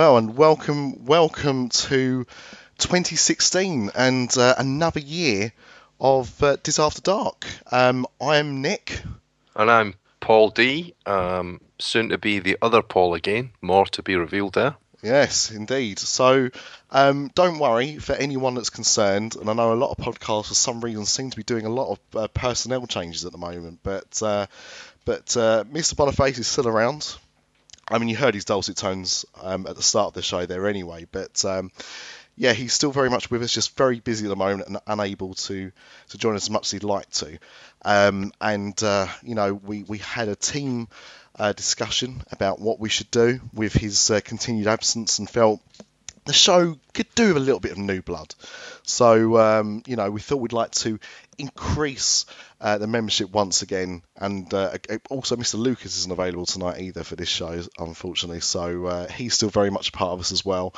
Well, and welcome, welcome to 2016 and uh, another year of uh, Dis After Dark. Um, I am Nick. And I'm Paul D. Um, soon to be the other Paul again. More to be revealed there. Yes, indeed. So um, don't worry for anyone that's concerned. And I know a lot of podcasts, for some reason, seem to be doing a lot of uh, personnel changes at the moment. But uh, but uh, Mr. Boniface is still around. I mean, you heard his dulcet tones um, at the start of the show there anyway, but um, yeah, he's still very much with us, just very busy at the moment and unable to, to join us as much as he'd like to. Um, and, uh, you know, we, we had a team uh, discussion about what we should do with his uh, continued absence and felt the show could do with a little bit of new blood. So, um, you know, we thought we'd like to increase uh, the membership once again. And uh, also, Mr. Lucas isn't available tonight either for this show, unfortunately. So uh, he's still very much a part of us as well.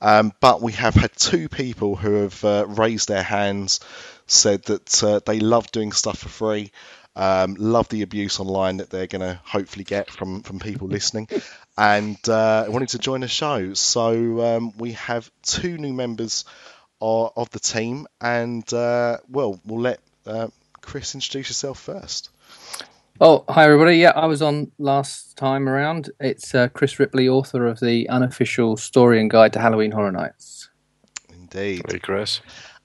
Um, but we have had two people who have uh, raised their hands, said that uh, they love doing stuff for free. Um, love the abuse online that they're going to hopefully get from, from people listening, and uh, wanted to join the show. So um, we have two new members of, of the team, and well, we'll let uh, Chris introduce yourself first. Oh, hi everybody. Yeah, I was on last time around. It's uh, Chris Ripley, author of the unofficial story and guide to Halloween Horror Nights. Indeed. Hey, Chris.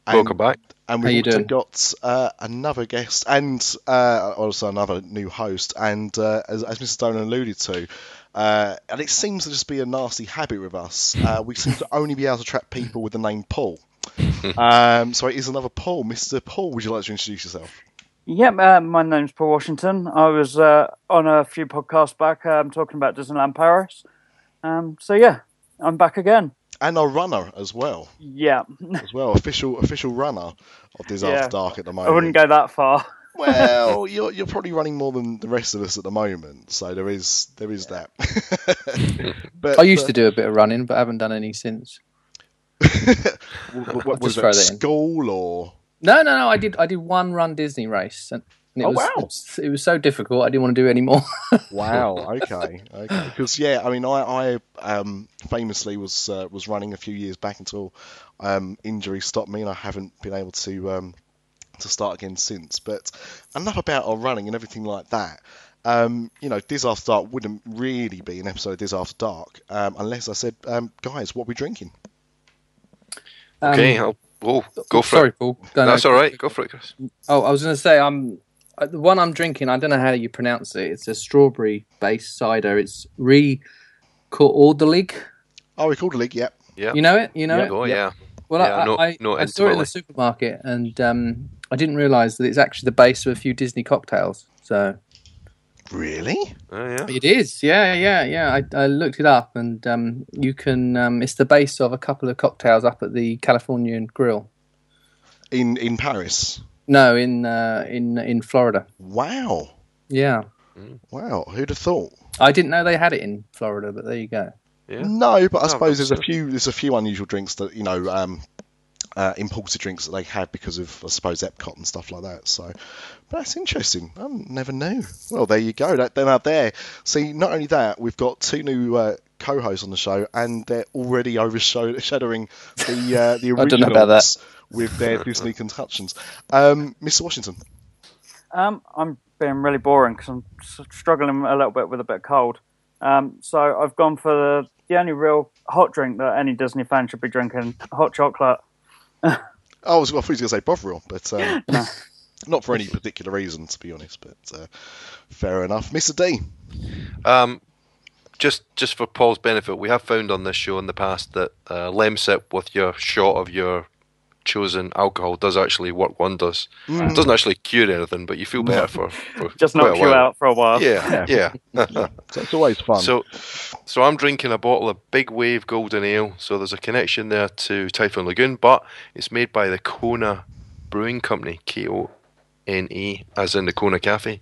And- Welcome back. And How you we've also doing? got uh, another guest and uh, also another new host. And uh, as, as Mr. Dolan alluded to, uh, and it seems to just be a nasty habit with us, uh, we seem to only be able to attract people with the name Paul. um, so it is another Paul. Mr. Paul, would you like to introduce yourself? Yep, uh, my name's Paul Washington. I was uh, on a few podcasts back um, talking about Disneyland Paris. Um, so yeah, I'm back again. And a runner as well, Yeah, as well, official official runner of Dis Yeah. After Dark at the moment. I wouldn't go that far. Well, you're you're probably running more than the rest of us at the moment, so there is there is that. but I used uh, to do a bit of running, but I haven't done any since. what, what was just it? throw that in. School or No, no, no. I did. I did one run Disney race, and it Oh, was, wow. it was it was so difficult. I didn't want to do any more. wow? Okay, okay. Because yeah, I mean, I I um, famously was uh, was running a few years back until um, injury stopped me, and I haven't been able to um, to start again since. But enough about our running and everything like that. Um, you know, Dis After Dark wouldn't really be an episode of Dis After Dark um, unless I said, um, guys, what are we drinking? Um, Okay, I'll, oh, go for sorry, it. Paul. Go, no, That's all right. Go for it, Chris. Oh, I was going to say, I'm the one I'm drinking. I don't know how you pronounce it. It's a strawberry-based cider. It's Re Ordelig. Oh, we called a league. Yep. Yeah. You know it. You know Yeah. it. Oh, yeah. Well, Yeah, I, no- I, no, I saw it in the supermarket, and um, I didn't realise that it's actually the base of a few Disney cocktails. So Really? Oh, yeah. it is, yeah, yeah, yeah. I, I looked it up, and um, you can. Um, it's the base of a couple of cocktails up at the Californian Grill. In in Paris? No, in uh, in in Florida. Wow. Yeah, Wow. Who'd have thought? I didn't know they had it in Florida, but there you go. Yeah. No, but I No, suppose but there's a few there's a few unusual drinks that you know um, uh, imported drinks that they have because of I suppose Epcot and stuff like that. So, but that's interesting. I never knew. Well, there you go. That, then out there. See, not only that, we've got two new uh, co-hosts on the show, and they're already overshadowing the uh, the I don't know about that. originals with their Disney constructions. Um, Mr. Washington. Um, I'm being really boring because I'm struggling a little bit with a bit of cold. Um, so I've gone for the, the only real hot drink that any Disney fan should be drinking: hot chocolate. Oh, I was, I thought he was going to say Bovril, but um, not for any particular reason, to be honest. But uh, fair enough, Mr. D. Um, just just for Paul's benefit, we have found on this show in the past that uh, Lemsip with your shot of your chosen alcohol does actually work wonders. Mm. It doesn't actually cure anything, but you feel better for, for Just quite a knocks you out for a while. Yeah, yeah. So it's always fun. So, so I'm drinking a bottle of Big Wave Golden Ale. So there's a connection there to Typhoon Lagoon, but it's made by the Kona Brewing Company, K O N E, as in the Kona Cafe.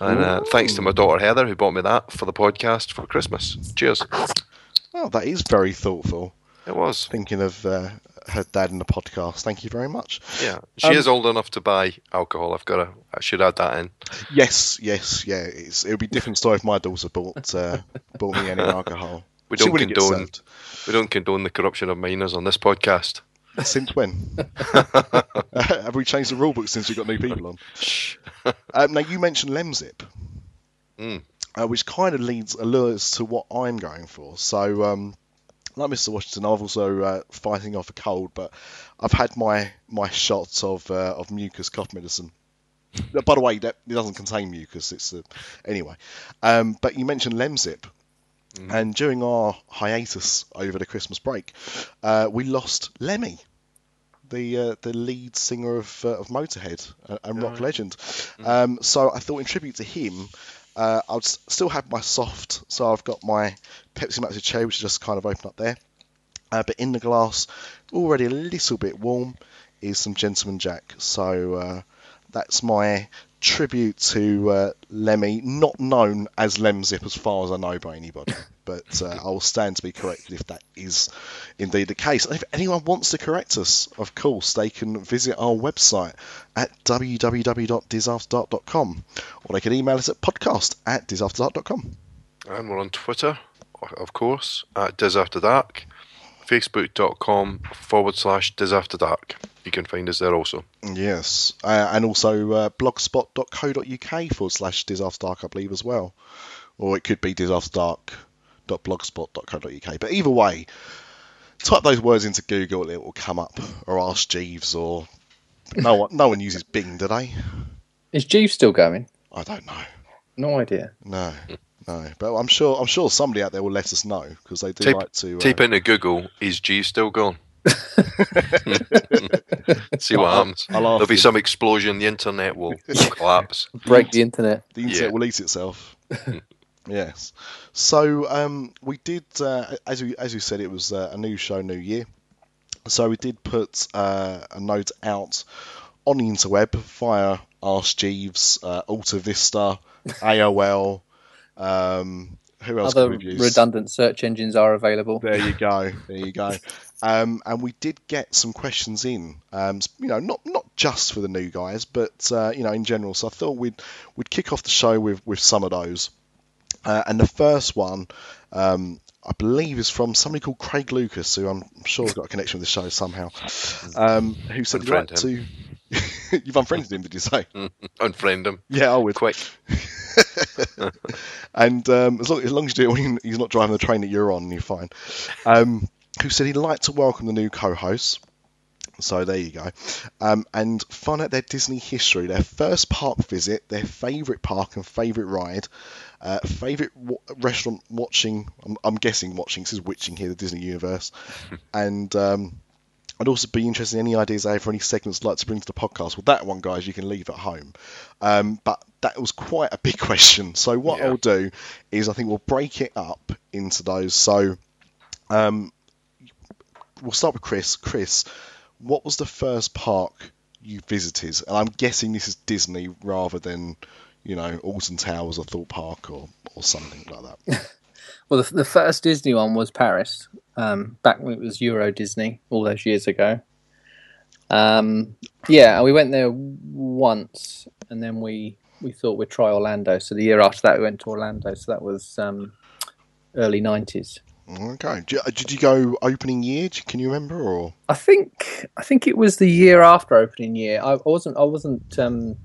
And uh, thanks to my daughter Heather who bought me that for the podcast for Christmas. Cheers. oh, that is very thoughtful. It was. Thinking of uh, her dad in the podcast. Thank you very much. Yeah, she Um, is old enough to buy alcohol. I've got to. I should add that in. Yes, yes, yeah. It's, it would be a different story if my daughter bought uh, bought me any alcohol. We don't condone. We don't condone the corruption of minors on this podcast. Since when? Have we changed the rule book since we got new people on? um, now you mentioned Lemsip, Mm. uh, which kind of leads allures to what I'm going for. So, um, like Mr. Washington, I've also uh, fighting off a cold, but I've had my my shots of uh, of mucus cough medicine. By the way, that it doesn't contain mucus. It's uh, anyway. Um, but you mentioned Lemsip, and during our hiatus over the Christmas break, uh, we lost Lemmy, the uh, the lead singer of uh, of Motorhead and rock legend. Um, so I thought, in tribute to him, uh, I'd still have my soft. So I've got my Pepsi Max Cherry, which is just kind of open up there. Uh, but in the glass, already a little bit warm, is some Gentleman Jack. So uh, that's my tribute to uh, Lemmy, not known as Lemsip as far as I know by anybody. But uh, I'll stand to be corrected if that is indeed the case. And if anyone wants to correct us, of course, they can visit our website at www.disafterdark.com or they can email us at podcast at disafterdark.com. And we're on Twitter, of course, at Dis After Dark, facebook.com forward slash Dis After Dark. You can find us there also. Yes, uh, and also uh, blogspot.co.uk forward slash disafterdark, I believe, as well. Or it could be disafterdark.blogspot.co.uk. But either way, type those words into Google, it will come up. Or Ask Jeeves, or no one, no one uses Bing, do they? Is Jeeves still going? I don't know. No idea. No, no. But I'm sure, I'm sure somebody out there will let us know because they do Type- like to. Uh, Type into Google, is G still gone? See what happens. I'll ask There'll be him. some explosion, the internet will collapse. Break the internet. The internet Yeah. will eat itself. Yes. So um, we did, uh, as we as we said, it was uh, a new show, new year. So we did put uh, a note out on the interweb via Ask Jeeves, uh, Alta Vista, AOL. Um, who else Other could we use? redundant search engines are available. There you go. There you go. Um, and we did get some questions in. Um, you know, not not just for the new guys, but uh, you know, in general. So I thought we'd we'd kick off the show with with some of those. Uh, and the first one, um, I believe, is from somebody called Craig Lucas, who I'm sure has got a connection with the show somehow. Um, who said he'd like to. You've unfriended him, did you say? Unfriend him. Yeah, I would. Quick. and um, as, long, as long as you do it when he's not driving the train that you're on, you're fine. Um, who said he'd like to welcome the new co-hosts. So there you go. Um, and find out their Disney history, their first park visit, their favourite park and favourite ride, uh, favourite w- restaurant watching. I'm, I'm guessing watching. This is witching here, the Disney universe, and. Um, I'd also be interested in any ideas they have for any segments they'd like to bring to the podcast. Well, that one, guys, you can leave at home. Um, but that was quite a big question. So what Yeah. I'll do is I think we'll break it up into those. So um, we'll start with Chris. Chris, what was the first park you visited? And I'm guessing this is Disney rather than, you know, Alton Towers or Thorpe Park or, or something like that. Well, the, the first Disney one was Paris, um, back when it was Euro Disney all those years ago. Um, yeah, and we went there once, and then we we thought we'd try Orlando. So the year after that, we went to Orlando. So that was um, early nineties. Okay. Did you, go opening year? Can you remember? Or I think I think it was the year after opening year. I wasn't I wasn't um,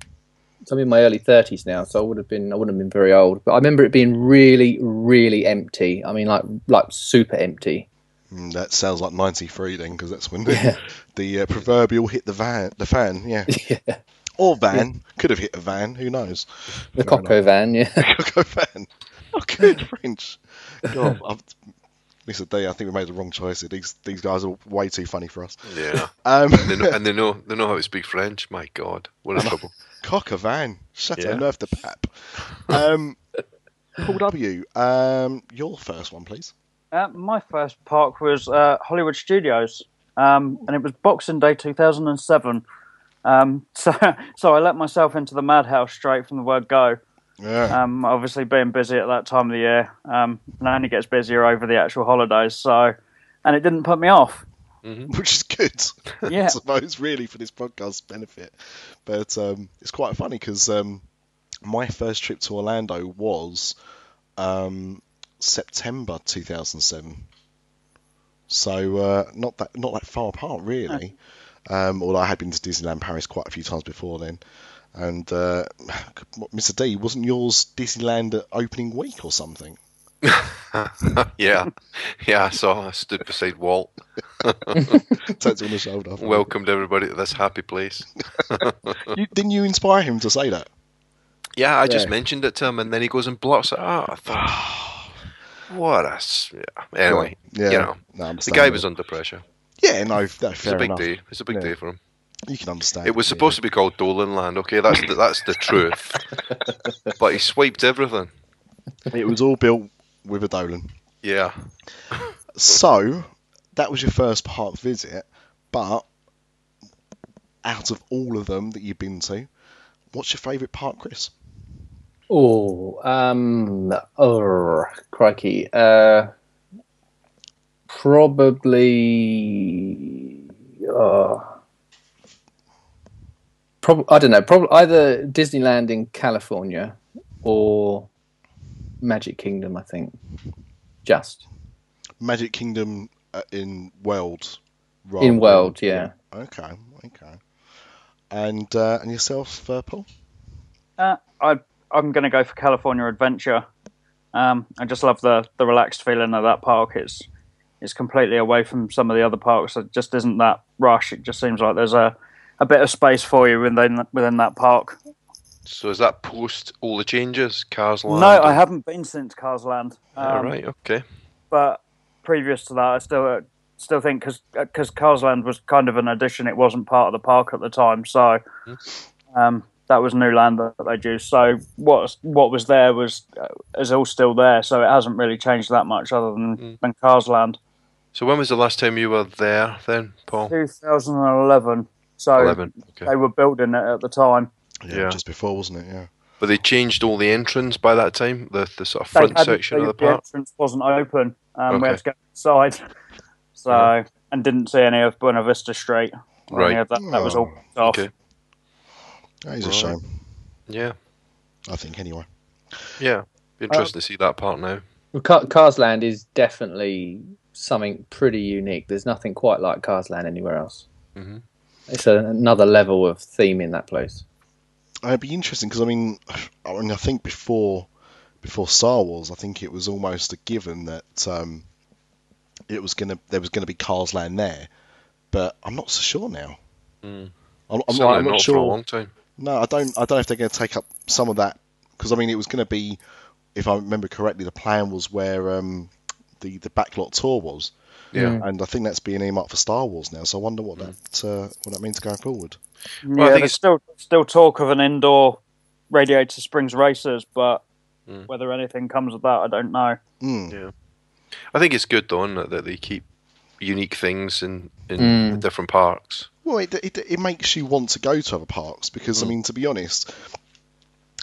so I'm in my early thirties now, so I would have been I wouldn't have been very old. But I remember it being really really empty. I mean like like super empty. Mm, that sounds like '93 then, because that's when Yeah. the uh, proverbial hit the van, the fan, yeah, yeah. or van could have hit a van. Who knows? The Coco van, yeah. Coco van. Oh, good French. God, I've, Mr. I think we made the wrong choice. These these guys are way too funny for us. Yeah. Um, they know, and they know they know how to speak French. My God, what a trouble. cock a van, shut Yeah. a nerve the pap. Um, Paul W, um, your first one, please. Uh, my first park was uh, Hollywood Studios, um, and it was Boxing Day 2007. Um, so, so I let myself into the madhouse straight from the word go. Yeah. Um, obviously, being busy at that time of the year, um, and it only gets busier over the actual holidays. So, and it didn't put me off. which is good. Yeah. I suppose really for this podcast's benefit. But um, it's quite funny because um, my first trip to Orlando was um, September 2007. So uh, not that not that far apart really. Um, although I had been to Disneyland Paris quite a few times before then. And uh, Mr. D, wasn't yours Disneyland opening week or something? yeah, yeah. So. I stood beside Walt, Tapped him on the shoulder. welcomed everybody to this happy place. You, didn't you inspire him to say that? Yeah, I just mentioned it to him, and then he goes and blocks it out. I thought, what a s- yeah. Anyway, Yeah, you know, no, the guy was under pressure. Yeah, no, no It's a big enough. day. It's a big Yeah. day for him. You can understand. It was supposed to be called Dolan Land. Okay, that's the, that's the truth. but he swiped everything. It was all built with a Dolan. Yeah. So that was your first park visit, but out of all of them that you've been to, what's your favourite park, Chris? Oh, um, oh, crikey. Uh, probably. Uh, prob- I don't know. Probably either Disneyland in California or Magic Kingdom. I think. Just Magic Kingdom uh, in World. rather in World, yeah. Okay, okay. And uh, and yourself, uh, Paul? Uh, I, I'm going to go for California Adventure. Um, I just love the, the relaxed feeling of that park. It's it's completely away from some of the other parks. It just isn't that rush. It just seems like there's a, a bit of space for you within within that park. So is that post all the changes? Cars Land? No, I haven't been since Cars Land. All Um, right. Okay. But previous to that, I still uh, still think because because Cars Land was kind of an addition. It wasn't part of the park at the time, so um, that was new land that they used. So what what was there was uh, is all still there. So it hasn't really changed that much other than than Cars Land. So when was the last time you were there then, Paul? 2011. So Eleven. Okay. they were building it at the time. Yeah. just before, wasn't it? Yeah. But they changed all the entrance by that time. The the sort of front section of the the park. entrance wasn't open. Um, We had to go inside. So and didn't see any of Buena Vista Street. or any Right. of that, that was all Oh, off. Okay. That is a shame, Yeah. I think, anyway. Yeah. Be interesting to see that part now. Well, Car- Cars Land is definitely something pretty unique. There's nothing quite like Cars Land anywhere else. Mhm. It's a, another level of theme in that place. It'd be interesting because I mean, I mean, I think before before Star Wars, I think it was almost a given that um, it was gonna there was gonna be Cars Land there, but I'm not so sure now. Mm. I'm, I'm, not, I'm not not sure. for a long time. No, I don't. I don't know if they're going to take up some of that because I mean, it was going to be, if I remember correctly, the plan was where um, the the backlot tour was, Yeah. Mm. and I think that's being aimed up for Star Wars now. So I wonder what that uh, what that means going forward. Well, I yeah, think there's it's- still still talk of an indoor Radiator Springs races, but Mm. whether anything comes of that, I don't know. Mm. Yeah. I think it's good though it, that they keep unique things in in Mm. different parks. Well, it, it, it makes you want to go to other parks because. I mean, to be honest,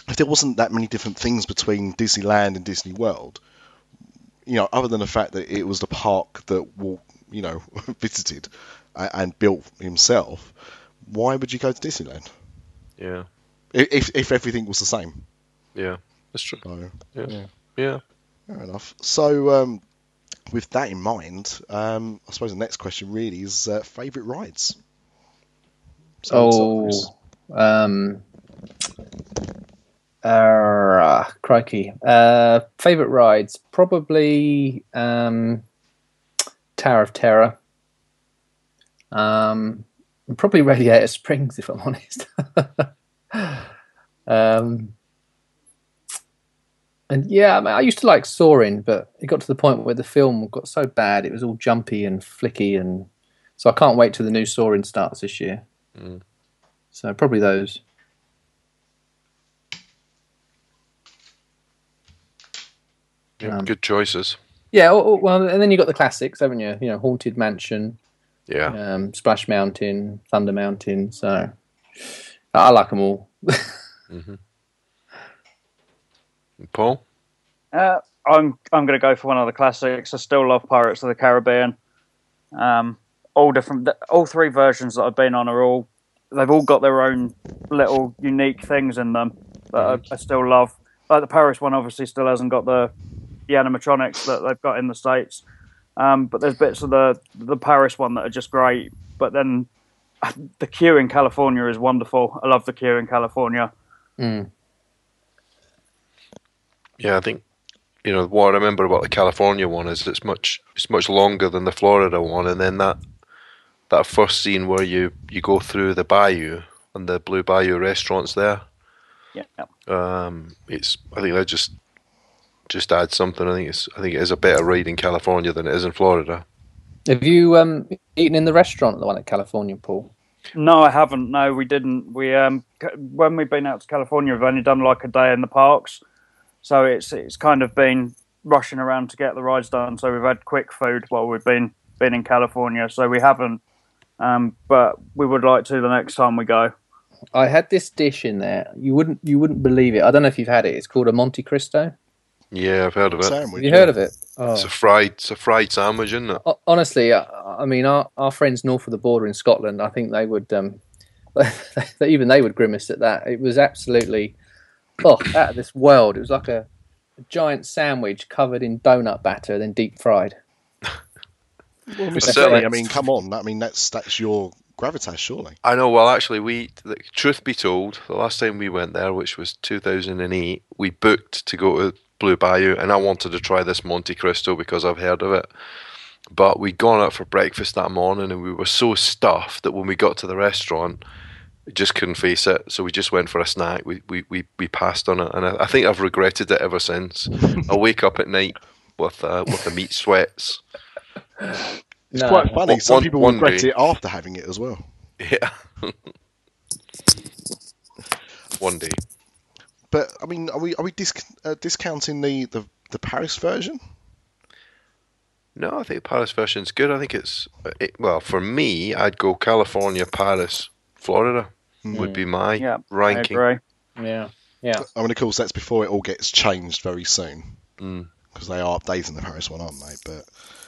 if there wasn't that many different things between Disneyland and Disney World, you know, other than the fact that it was the park that Walt, you know, visited and, and built himself, why would you go to Disneyland Yeah. If if everything was the same? Yeah. That's true. So, Yeah. yeah. Yeah. fair enough. So, um, with that in mind, um, I suppose the next question really is uh, favourite rides. So, Oh, um, uh, crikey. Uh, favorite rides probably um, Tower of Terror. Um, probably Radiator Springs, if I'm honest. um, And yeah, I, mean, I used to like Soaring, but it got to the point where the film got so bad, it was all jumpy and flicky, and so I can't wait till the new Soaring starts this year. Mm. So probably those. Yeah, Um, good choices. Yeah, well, and then you got the classics, haven't you? You know, Haunted Mansion, Yeah. um, Splash Mountain, Thunder Mountain. So I like them all. Paul? Uh, I'm I'm going to go for one of the classics. I still love Pirates of the Caribbean. Um, all different, all three versions that I've been on are all they've all got their own little unique things in them that I, I still love. Like the Paris one, obviously, still hasn't got the the animatronics that they've got in the states. Um, but there's bits of the the Paris one that are just great. But then the queue in California is wonderful. I love the queue in California. Mm. Yeah, I think you know what I remember about the California one is it's much it's much longer than the Florida one, and then that that first scene where you you go through the bayou and the Blue Bayou restaurants there. Yeah. Um, it's I think they're just just adds something. I think it's I think it is a better ride in California than it is in Florida. Have you um, eaten in the restaurant, the one at California, Paul? No, I haven't. No, we didn't. We um, when we've been out to California, we've only done like a day in the parks, so it's it's kind of been rushing around to get the rides done. So we've had quick food while we've been been in California. So we haven't, um, but we would like to the next time we go. I had this dish in there. You wouldn't you wouldn't believe it. I don't know if you've had it. It's called a Monte Cristo. Yeah, I've heard of it. Sandwich. Have you heard of it? Oh. It's a fried it's a fried sandwich, isn't it? Honestly, I, I mean, our, our friends north of the border in Scotland, I think they would, um, even they would grimace at that. It was absolutely, oh, out of this world. It was like a, a giant sandwich covered in donut batter, and then deep fried. Well, certainly- I mean, come on. I mean, that's that's your gravitas, surely. I know. Well, actually, we the, truth be told, the last time we went there, which was 2008, we booked to go to Blue Bayou, and I wanted to try this Monte Cristo because I've heard of it. But we'd gone out for breakfast that morning, and we were so stuffed that when we got to the restaurant, we just couldn't face it. So we just went for a snack. We we we, we passed on it, and I, I think I've regretted it ever since. I wake up at night with uh, with the meat sweats. It's No. quite funny. One- Some one- people one regret day. it after having it as well. Yeah. One day. But I mean, are we are we disc- uh, discounting the, the, the Paris version? No, I think the Paris version's good. I think it's it, well for me. I'd go California, Paris, Florida would be my Yeah, ranking. I agree. Yeah, yeah. I mean, of course, that's before it all gets changed very soon Mm, because they are updating the Paris one, aren't they? But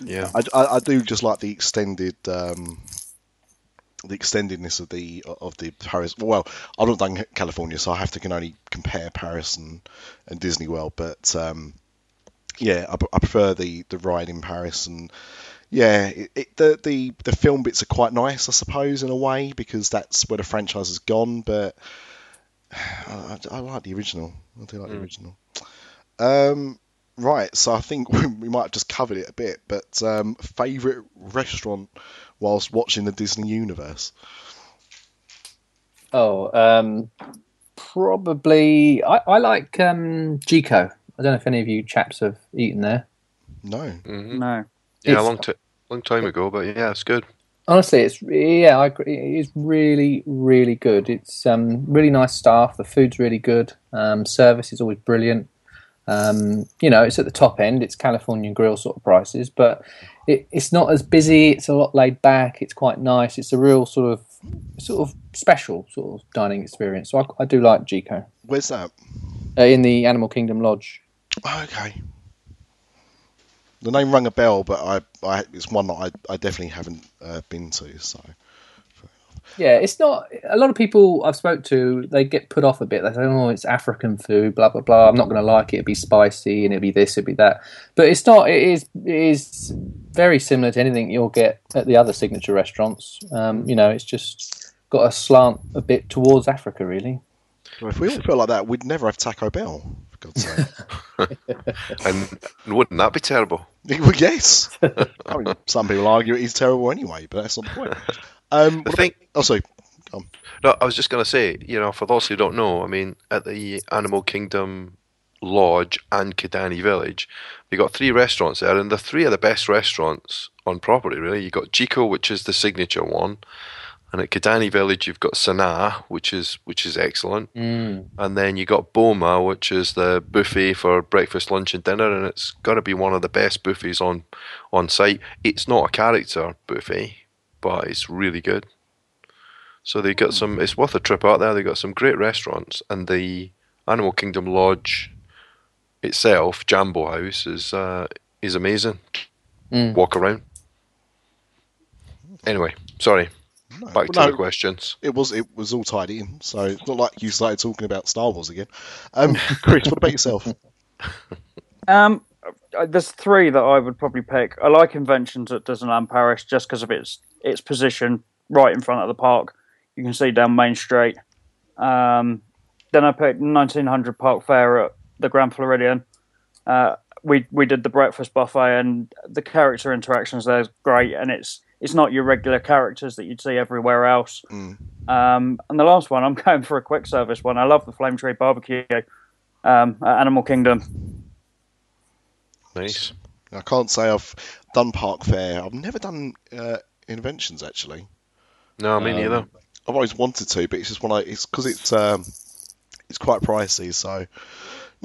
yeah, I, I, I do just like the extended um, the extendedness of the of the Paris. Well, I've not done California, so I have to can only compare Paris and, and Disney World. But um, yeah, I, I prefer the, the ride in Paris, and yeah, it, it, the the the film bits are quite nice, I suppose, in a way, because that's where the franchise has gone. But I, I, I like the original. I do like the original. Um, right, so I think we might have just covered it a bit, but um, favorite restaurant whilst watching the Disney universe. Oh, um, probably. I, I like um, Jiko. I don't know if any of you chaps have eaten there. No, hmm No, yeah, a long, t- long time ago, but yeah, it's good. Honestly, it's yeah, I agree. It is really, really good. It's um, really nice staff. The food's really good. Um, service is always brilliant. Um, you know, it's at the top end. It's California grill sort of prices, but it, it's not as busy. It's a lot laid back. It's quite nice. It's a real sort of sort of special sort of dining experience. So I, I do like Jiko where's that? uh, in the Animal Kingdom Lodge. Okay. The name rang a bell, but I, I it's one that I, I definitely haven't uh, been to. So Yeah, it's not. A lot of people I've spoke to, they get put off a bit. They say, "Oh, it's African food, blah blah blah. I'm not going to like it. It'd be spicy and it'd be this, it'd be that." But it's not. It is. It is very similar to anything you'll get at the other signature restaurants. Um, you know, it's just got a slant a bit towards Africa, really. Well, if we all felt like that, we'd never have Taco Bell. For God's sake. And wouldn't that be terrible? well, yes. I mean, some people argue it is terrible anyway, but that's not the point. Um, The thing, oh, sorry. no, I was just going to say, you know, for those who don't know, I mean, at the Animal Kingdom Lodge and Kidani Village. They got three restaurants there, and the three are the best restaurants on property. Really, You've got Jiko, which is the signature one, and at Kidani Village you've got Sanaa, which is which is excellent, Mm. and then you got Boma, which is the buffet for breakfast, lunch, and dinner, and it's got to be one of the best buffets on on site. It's not a character buffet, but it's really good. So they got some. It's worth a trip out there. They got some great restaurants, and the Animal Kingdom Lodge itself, Jambo House, is uh, is amazing. Mm. Walk around. Anyway, sorry. No, Back to well, the questions. it was it was all tied in, so it's not like you started talking about Star Wars again. Um, Chris, what about yourself? Um, there's three that I would probably pick. I like Inventions at Disneyland Paris just because of its its position right in front of the park. You can see down Main Street. Um, then I picked 1900 Park Fair at the Grand Floridian. Uh, we we did the breakfast buffet and the character interactions there is great, and it's it's not your regular characters that you'd see everywhere else. Mm. Um, and the last one, I'm going for a quick service one. I love the Flame Tree Barbecue um, at Animal Kingdom. Nice. I can't say I've done Park Fair. I've never done uh, Inventions actually. No, me Um, neither. I've always wanted to, but it's just one. I, it's because it's um, it's quite pricey. So,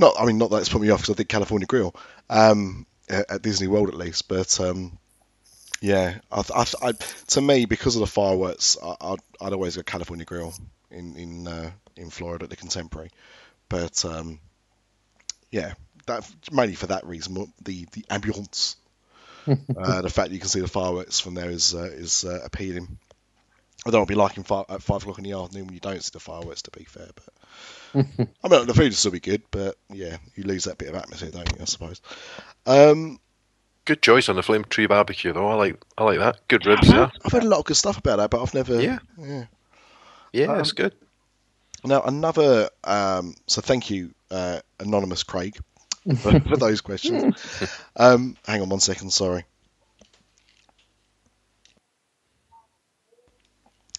not. I mean, not that it's put me off because I did California Grill um, at, at Disney World at least. But um, yeah, I, I, I, to me, because of the fireworks, I, I'd, I'd always go California Grill in in uh, in Florida at the Contemporary. But um, yeah, that mainly for that reason. The the ambience, uh, the fact that you can see the fireworks from there is uh, is uh, appealing. I don't want to be liking five, at five o'clock in the afternoon when you don't see the fireworks. To be fair, but I mean the food will still be good, but yeah, you lose that bit of atmosphere, don't you? I suppose. Um, Good choice on the flame tree barbecue, though. I like, I like that. Good ribs, yeah. I've heard a lot of good stuff about that, but I've never. Yeah. yeah. Yeah, Um, it's good. Now another. Um, so thank you, uh, anonymous Craig, for, for those questions. Um, hang on one second. Sorry.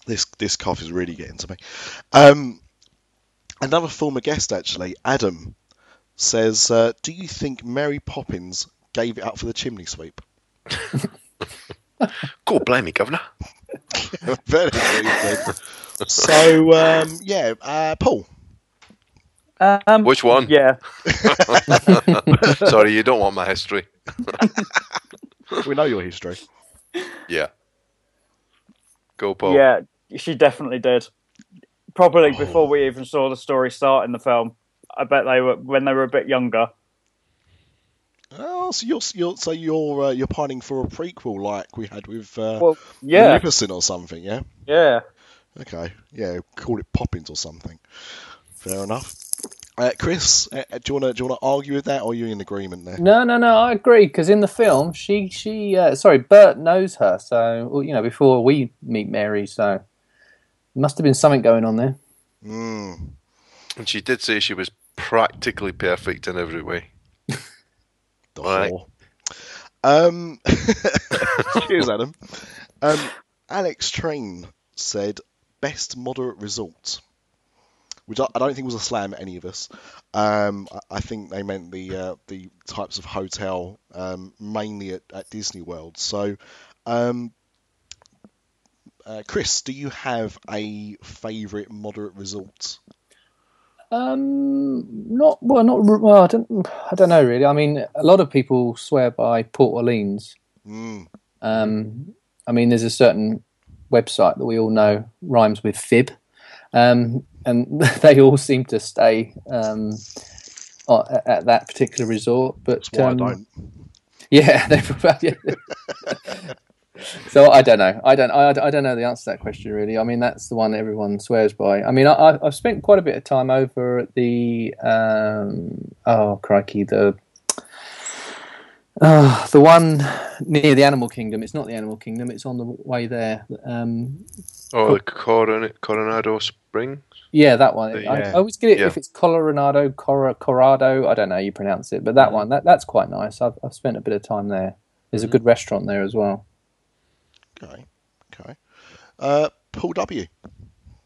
This this cough is really getting to me. Um, another former guest, actually, Adam, says, uh, "Do you think Mary Poppins gave it up for the chimney sweep?" God blame me, governor. Very good. So um, yeah, uh, Paul. Um, Which one? yeah, Sorry, you don't want my history. We know your history. Yeah. Go, Paul. yeah, she definitely did. Probably before we even saw the story start in the film. I bet they were when they were a bit younger. Oh, so you're, you're so you're uh, you're pining for a prequel like we had with uh, Well, yeah, Maleficent or something, yeah? yeah. Okay, yeah, call it Poppins or something. Fair enough. Uh, Chris, uh, do you want to do you want to argue with that, or are you in agreement there? No, no, no. I agree because in the film, she, she, uh, sorry, Bert knows her. So well, you know, before we meet Mary, so must have been something going on there. Mm. And she did say she was practically perfect in every way. The Right. Um, cheers, Adam. Um, Alex Train said best moderate result, which I, I don't think was a slam at any of us. Um, I, I think they meant the uh, the types of hotel, um, mainly at, at Disney World. So, um, uh, Chris, do you have a favourite moderate resort? Um, not well, not well. I don't, I don't know really. I mean, a lot of people swear by Port Orleans. Mm. Um, I mean, there's a certain website that we all know rhymes with fib, um, and they all seem to stay um, at, at that particular resort. But um, I don't. Yeah, they yeah. So I don't know. I don't. I, I don't know the answer to that question really. I mean, that's the one everyone swears by. I mean, I, I've spent quite a bit of time over at the um, oh crikey the. Uh, the one near the Animal Kingdom. It's not the Animal Kingdom. It's on the way there. Um, Oh, the Coron- Coronado Springs? yeah, that one. I, Yeah. I always get it Yeah. if it's Colorado, Cor- Corrado. I don't know how you pronounce it, but that one that that's quite nice. I've I've spent a bit of time there. There's a good restaurant there as well. Okay, okay. Uh, Paul W.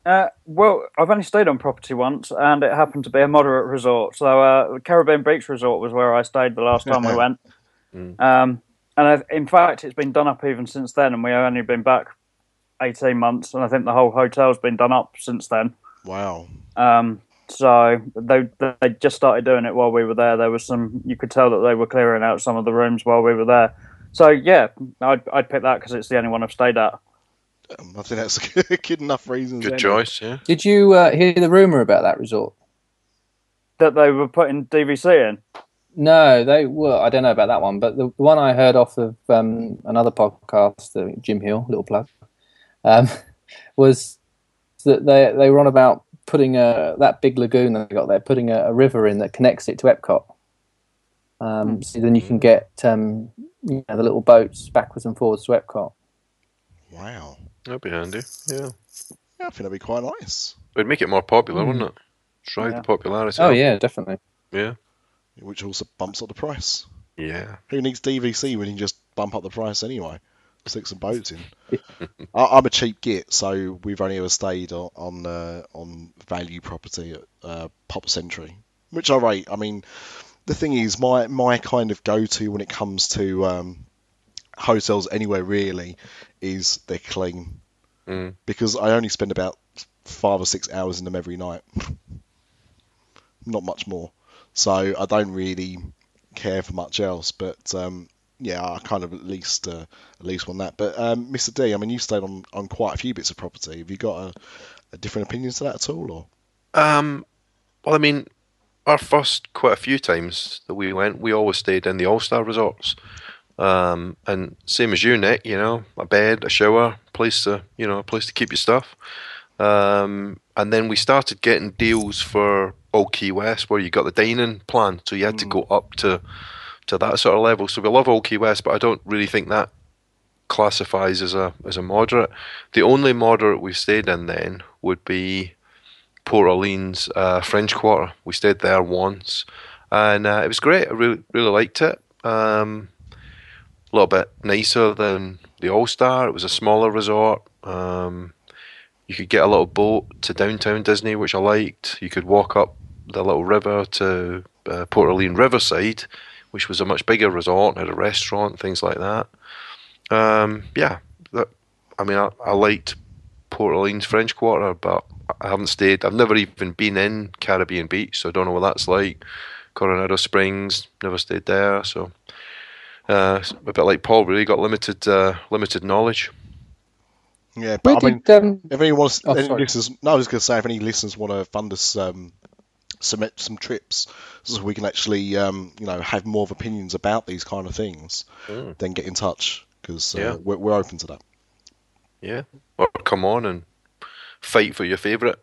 Uh, well, I've only stayed on property once, and it happened to be a moderate resort. So, uh, Caribbean Beach Resort was where I stayed the last time we went. Mm. Um, and I've, in fact, it's been done up even since then, and we've only been back 18 months, and I think the whole hotel's been done up since then. Wow. Um, so they they just started doing it while we were there. There was some you could tell that they were clearing out some of the rooms while we were there. So yeah, I'd I'd pick that because it's the only one I've stayed at. Um, I think that's a good, good enough reason. Good choice, yeah. Did you uh, hear the rumor about that resort? That they were putting DVC in. No, they well, I don't know about that one, but the, the one I heard off of um, another podcast, uh, Jim Hill, little plug, um, was that they they were on about putting a that big lagoon that they got there, putting a, a river in that connects it to Epcot. Um, so then you can get um, you know, the little boats backwards and forwards to Epcot. Wow. That'd be handy. Yeah. Yeah, I think that'd be quite nice. It'd make it more popular, Mm. wouldn't it? Drive Yeah. the popularity. Oh up. yeah, definitely. Yeah. Which also bumps up the price. Yeah. Who needs DVC when you can just bump up the price anyway? Stick some boats in. I, I'm a cheap git, so we've only ever stayed on on, uh, on value property at uh, Pop Century, which I rate. I mean, the thing is, my my kind of go to when it comes to um, hotels anywhere really is they're clean Mm. because I only spend about five or six hours in them every night, not much more. So I don't really care for much else. But um, yeah, I kind of at least uh, at least want that. But um, Mr. D, I mean, you stayed on, on quite a few bits of property. Have you got a, a different opinion to that at all, or? Um, well, I mean, our first quite a few times that we went, we always stayed in the All Star resorts. Um, and same as you, Nick, you know, a bed, a shower, place to, you know, a place to keep your stuff. Um, and then we started getting deals for Old Key West where you got the dining plan, so you had to go up to to that sort of level. So we love Old Key West, but I don't really think that classifies as a as a moderate. The only moderate we stayed in then would be Port Orleans uh, French Quarter. We stayed there once, and uh, it was great. I really really liked it. Um, a little bit nicer than the All Star. It was a smaller resort. Um, you could get a little boat to downtown Disney, which I liked. You could walk up the little river to uh, Port Orleans Riverside, which was a much bigger resort, had a restaurant, things like that. Um, yeah, that, I mean, I, I liked Port Orleans French Quarter, but I haven't stayed. I've never even been in Caribbean Beach, so I don't know what that's like. Coronado Springs, never stayed there, so uh, a bit like Paul. Really got limited uh, limited knowledge. Yeah, Where but I mean, did um, if any wants, Oh, any listeners, no, I was going to say if any listeners want to fund us um, some some trips, so we can actually um, you know have more of opinions about these kind of things, Mm. then get in touch because uh, Yeah. we're, we're open to that. Yeah, or come on and fight for your favourite.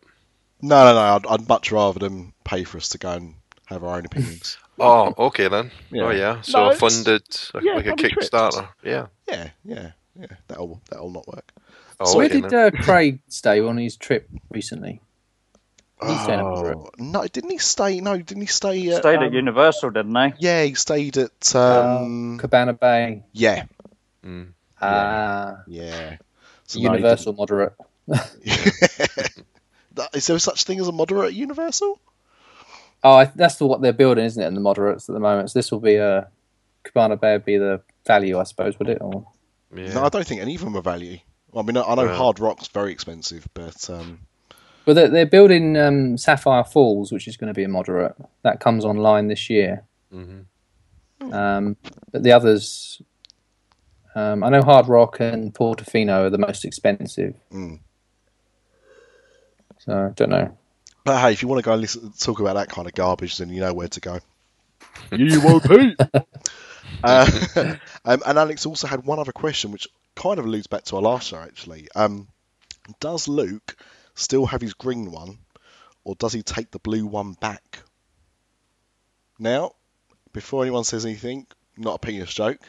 No, no, no. I'd, I'd much rather them pay for us to go and have our own opinions. Oh, okay then. Yeah. Oh yeah, so No, a funded yeah, like a. Kickstarter. Yeah. yeah, yeah, yeah. That'll that'll not work. Oh, where okay did uh, Craig stay on his trip recently? He stayed up for it. Oh, no, didn't he stay? No, didn't he stay? At, Stayed um, at Universal, didn't he? Yeah, he stayed at. Um, Cabana Bay. yeah, Mm. Ah, yeah. So no, Universal moderate. That- Is there such thing as a moderate at Universal? Oh, I, that's the, what they're building, isn't it? In the moderates at the moment. So this will be a Cabana Bay would be the value, I suppose, would it? Or Yeah. No, I don't think any of them are value. I mean, I I know Right. Hard Rock's very expensive, but um, But they're, they're building um, Sapphire Falls, which is going to be a moderate. That comes online this year. Mhm. Um, but the others, um, I know Hard Rock and Portofino are the most expensive. Mm. So I don't know. but hey, if you want to go and listen, talk about that kind of garbage, then you know where to go. UOP. uh, um, and Alex also had one other question, which kind of alludes back to our last show, actually. Um, does Luke still have his green one, or does he take the blue one back? Now, before anyone says anything, not a penis joke.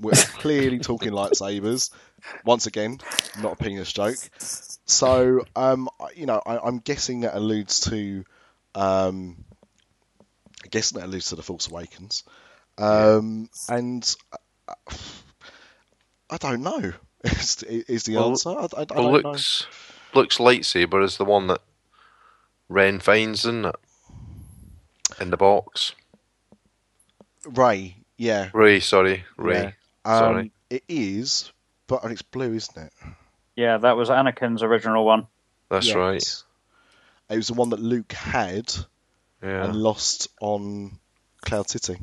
We're clearly talking lightsabers. Once again, not a penis joke. So, um, you know, I, I'm guessing that alludes to, um, I guess that alludes to the Force Awakens, um, and uh, I don't know. Is, is the Well- answer? I, I, I Well, don't know. Luke's looks lightsaber is the one that Ren finds, isn't it? In the box. Rey, yeah. Rey, sorry, Rey. Um, Sorry. It is, but it's blue, isn't it? Yeah, that was Anakin's original one. That's Yes. right. It was the one that Luke had Yeah. and lost on Cloud City,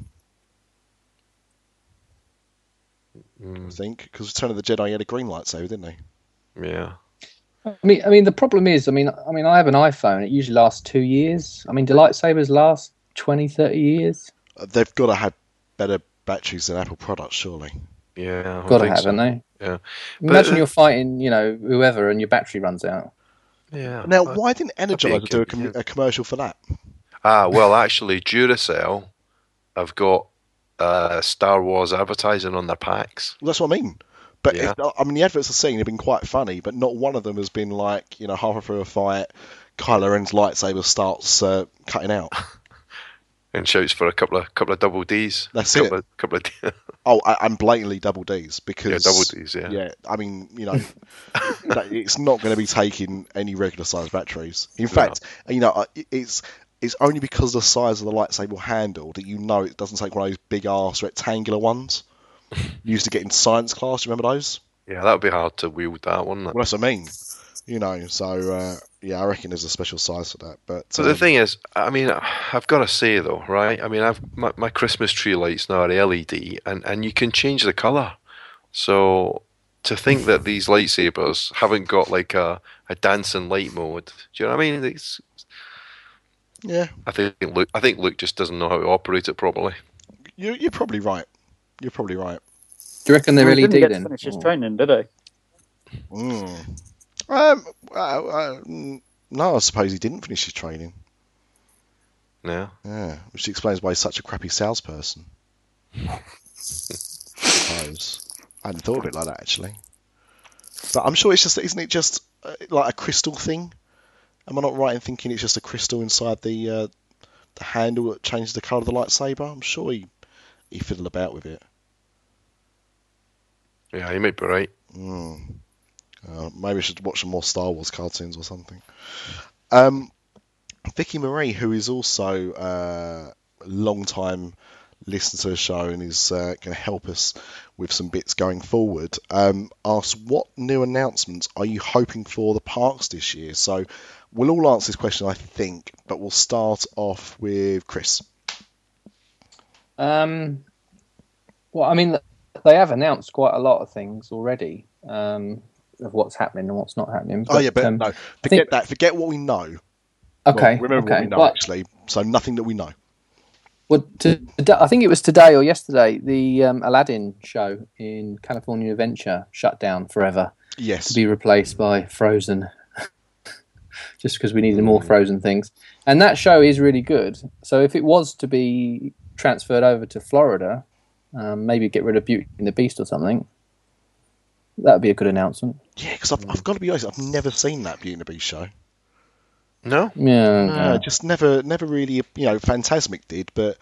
I Mm, think. Because Return of the Jedi, he had a green lightsaber, didn't he? yeah. I mean, I mean, the problem is, I mean, I mean, I have an iPhone. It usually lasts two years. I mean, do lightsabers last 20, 30 years? Uh, They've got to have better batteries than Apple products, surely. Yeah. I Got to have, so. haven't they? Yeah. Imagine But- you're fighting, you know, whoever, and your battery runs out. Yeah. Now, Uh, why didn't be a Energizer do a, com- yeah. a commercial for that? Ah, well, actually, Duracell have got uh, Star Wars advertising on their packs. Well, that's what I mean. But Yeah. it, I mean, the adverts I've seen have been quite funny, but not one of them has been like, you know, halfway through a fight, Kylo Ren's lightsaber starts uh, cutting out. And shouts for a couple of couple of double D's. That's couple it. Of, couple of D- Oh, I, I'm blatantly double D's because yeah, double D's. Yeah. Yeah, I mean, you know, it's not going to be taking any regular size batteries. In fact, you know, it's it's only because of the size of the lightsaber handle that you know it doesn't take one of those big ass rectangular ones you used to get in science class. You remember those? Yeah, that would be hard to wield that, wouldn't? Well, that's what I mean. You know, so uh, yeah, I reckon there's a special size for that. But So the um, thing is, I mean, I've got to say though, right? I mean, I've my, my Christmas tree lights now are LED, and and you can change the color. So to think that these lightsabers haven't got like a, a dancing light mode, do you know what I mean? It's, yeah, I think Luke, I think Luke just doesn't know how to operate it properly. you, you're probably right. You're probably right. Do you reckon they're He LED didn't get then? to finish his Or- training, did he? Mm. Um, uh, uh, no, I suppose he didn't finish his training. Yeah. Yeah, which explains why he's such a crappy salesperson. suppose. I hadn't thought of it like that actually. But I'm sure it's just, isn't it just uh, like a crystal thing? Am I not right in thinking it's just a crystal inside the uh, the handle that changes the colour of the lightsaber? I'm sure he he fiddled about with it. Yeah, you might be right. Mm. Uh, maybe I should watch some more Star Wars cartoons or something. Um, Vicky Marie, who is also uh, a long time listener to the show and is uh, going to help us with some bits going forward, um, asked what new announcements are you hoping for the parks this year? So we'll all answer this question, I think, but we'll start off with Chris. Um, well, I mean, they have announced quite a lot of things already um, of what's happening and what's not happening. oh yeah, but um, no, forget think- that. Forget what we know. Okay, Well, remember okay. what we know Well, actually. So nothing that we know. Well, to, to- I think it was today or yesterday. The um, Aladdin show in California Adventure shut down forever Yes. to be replaced by Frozen, just because we needed more Frozen things. And that show is really good. So if it was to be transferred over to Florida, um, maybe get rid of Beauty and the Beast or something. That would be a good announcement. Yeah, because I've, I've got to be honest, I've never seen that Beauty and the Beast show. No. Yeah, No, just never, never really. You know, Fantasmic did, but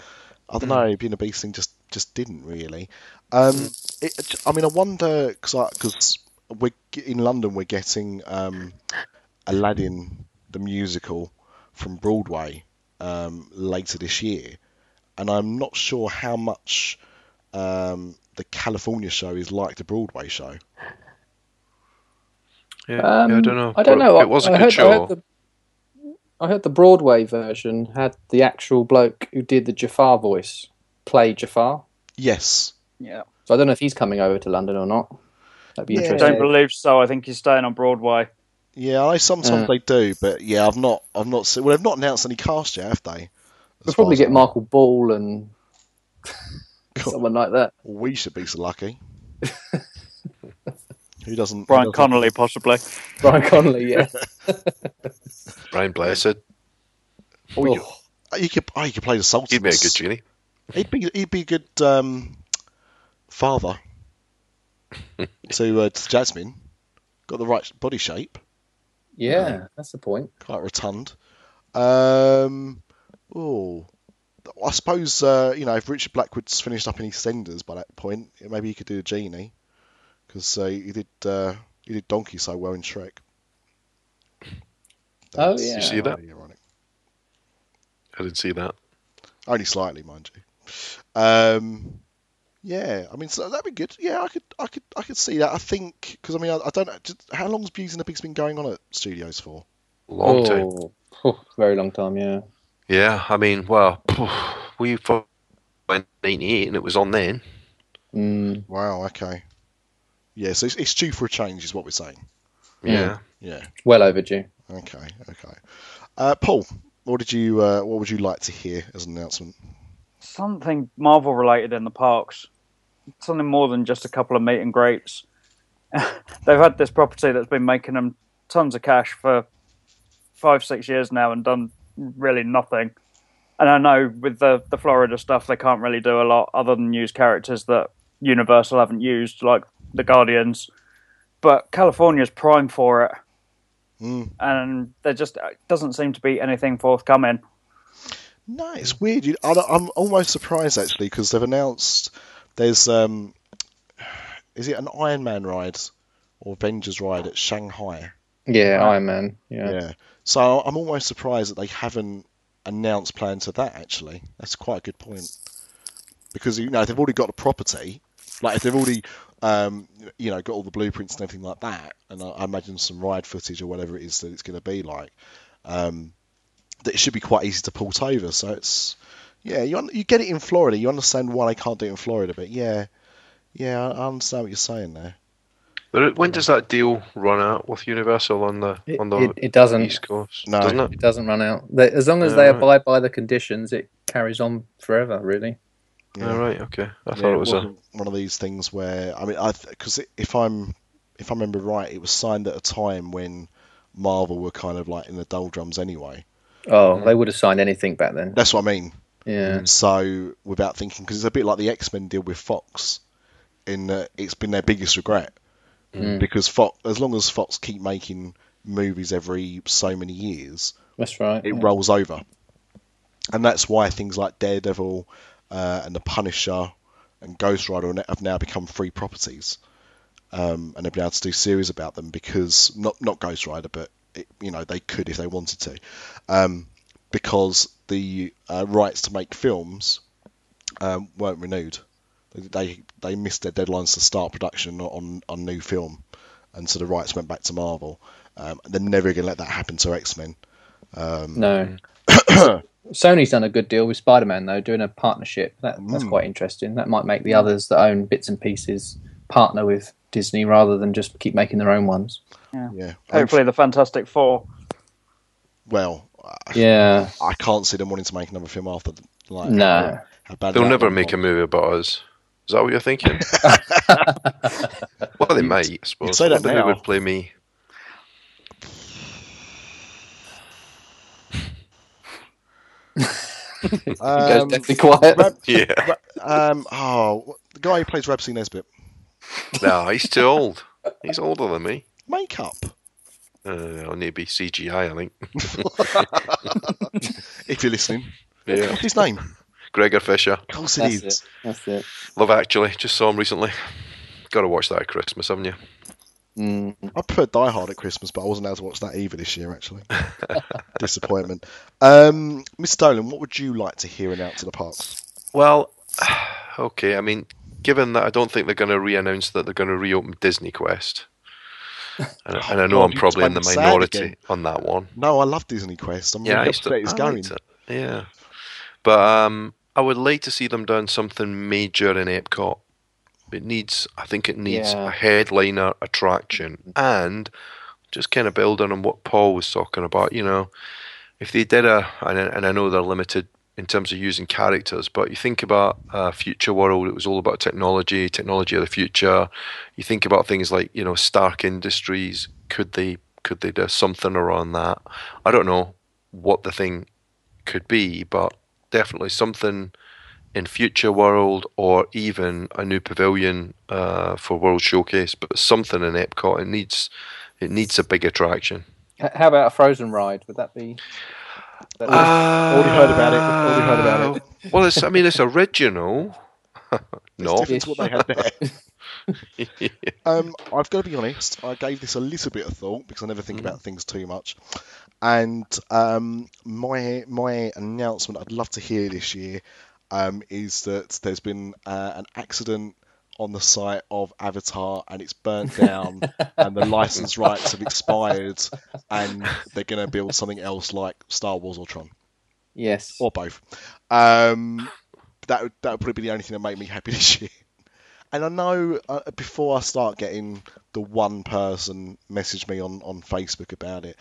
I don't know. Beauty and the Beast thing just, just didn't really. Um, it, I mean, I wonder because because we're in London, we're getting um, Aladdin the musical from Broadway um, later this year, and I'm not sure how much um, the California show is like the Broadway show. Yeah, yeah, I Um, don't know. I don't know. It was a I good heard, I heard, the, I heard the Broadway version had the actual bloke who did the Jafar voice play Jafar. Yes. Yeah. So I don't know if he's coming over to London or not. That'd be Yeah. Don't believe so. I think he's staying on Broadway. Yeah, I sometimes Uh. they do, but yeah, I've not, I've not seen. Well, they've not announced any cast yet, have they? We'll probably get Michael Ball and someone like that. We should be so lucky. Who doesn't? who Brian doesn't- Connolly, possibly. Brian Conley, yeah. Brian Blessed. Oh, you, you could, oh, you could play the Sultan. He'd be a good genie. He'd be, he'd be a good um, father to, uh, to Jasmine. Got the right body shape, Yeah, that's the point. quite rotund. Um, oh, I suppose uh, you know if Richard Blackwood's finished up in EastEnders by that point, maybe he could do a genie because uh, he did uh, he did Donkey so well in Shrek. Oh, yeah. You see that? ironic. I didn't see that. Only slightly, mind you. Um, yeah, I mean, so that'd be good. Yeah, I could, I could, I could see that. I think because I mean, I, I don't know. Just, how long's Beauty and the Beast been going on at studios for? Long time. Oh, oh, very long time, yeah. Yeah, I mean, well, we thought in '98 and it was on then. Mm, Wow. Okay. Yeah, so it's, it's due for a change, is what we're saying. Yeah. Yeah. well overdue. Okay. Okay. Uh, Paul, what did you, uh, what would you like to hear as an announcement? Something Marvel related in the parks. Something more than just a couple of meet and greets. They've had this property that's been making them tons of cash for five, six years now and done really nothing. And I know with the, the Florida stuff, they can't really do a lot other than use characters that Universal haven't used, like the Guardians. But California's prime for it. Mm. And there just doesn't seem to be anything forthcoming. No, it's weird. You, I, I'm almost surprised actually because they've announced there's um, is it an Iron Man ride or Avengers ride at Shanghai? Yeah, Right. Iron Man. Yeah. Yeah. So I'm almost surprised that they haven't announced plans for that. Actually, that's quite a good point because you know they've already got the property, like if they've already um, you know got all the blueprints and everything like that, and I, I imagine some ride footage or whatever it is that it's going to be like, um, that it should be quite easy to port over. So it's yeah, you un- you get it in Florida, you understand why they can't do it in Florida, but yeah, yeah, I I understand what you're saying there. But when does that deal run out with Universal on the It, on the it, it doesn't. East Coast? No. Doesn't it? It doesn't run out. As long as Yeah, they right. abide by the conditions, it carries on forever. Really. Yeah. All right. Okay. I Yeah, thought it was a. one of these things where I mean, I because if I'm if I remember right, it was signed at a time when Marvel were kind of like in the doldrums anyway. Oh, Mm. they would have signed anything back then. That's what I mean. Yeah. So without thinking, because it's a bit like the X Men deal with Fox, in that it's been their biggest regret Mm. because Fox, as long as Fox keep making movies every so many years, That's right. it yeah. rolls over, and that's why things like Daredevil uh, and the Punisher and Ghost Rider have now become free properties, um, and they've been able to do series about them because not not Ghost Rider, but it, you know they could if they wanted to, um, because the uh, rights to make films um, weren't renewed. They they missed their deadlines to start production on on new film, and so the rights went back to Marvel. Um, and they're never going to let that happen to X Men. Um, No. Sony's done a good deal with Spider-Man though, doing a partnership. That, that's Mm. quite interesting. That might make the others that own bits and pieces partner with Disney rather than just keep making their own ones. Yeah. yeah. Hopefully, the Fantastic Four. Well, Yeah. I can't see them wanting to make another film after. Like, No. How bad They'll never went make a movie about us. Is that what you're thinking? well, they might, I suppose. say that Wonder who now. would play me. It Um, goes deadly quiet. Rab- Yeah. um, oh, the guy who plays Rab C. Nesbitt. no, he's too old. He's older than me. Makeup. Uh, I'll need to be CGI, I think. If you're listening. Yeah. What's his name? Gregor Fisher. Of course it That's is. it. That's it. Love Actually. Just saw him recently. Got to watch that at Christmas, haven't you? Mm. I prefer Die Hard at Christmas, but I wasn't able to watch that either this year, actually. Disappointment. Um, Mr. Dolan, what would you like to hear announced to the parks? Well, okay. I mean, given that I don't think they're going to re-announce that they're going to reopen Disney Quest, and, and I know God, I'm probably in the just made me sad minority on that one. No, I love Disney Quest. I'm Yeah, I really used to. it's I going. liked it. Yeah, but um, I would like to see them doing something major in Epcot. It needs, I think, it needs Yeah. a headliner attraction, and just kind of building on what Paul was talking about. You know, if they did a, and I, and I know they're limited in terms of using characters, but you think about uh, Future World, it was all about technology, technology of the future. You think about things like you know Stark Industries. Could they could they do something around that? I don't know what the thing could be, but definitely something in Future World or even a new pavilion uh, for World Showcase, but something in Epcot. It needs it needs a big attraction. How about a Frozen ride? Would that be? that- Already heard about it, already heard about it. Uh, Well, it's I mean it's original. It's no, different to what they had there. Um, I've got to be honest. I gave this a little bit of thought because I never think about things too much. And um, my my announcement I'd love to hear this year um, is that there's been uh, an accident on the site of Avatar and it's burnt down and the license rights have expired and they're going to build something else like Star Wars or Tron Yes. or both. Um, that would that would probably be the only thing that made me happy this year. And I know uh, before I start getting the one person message me on on Facebook about it,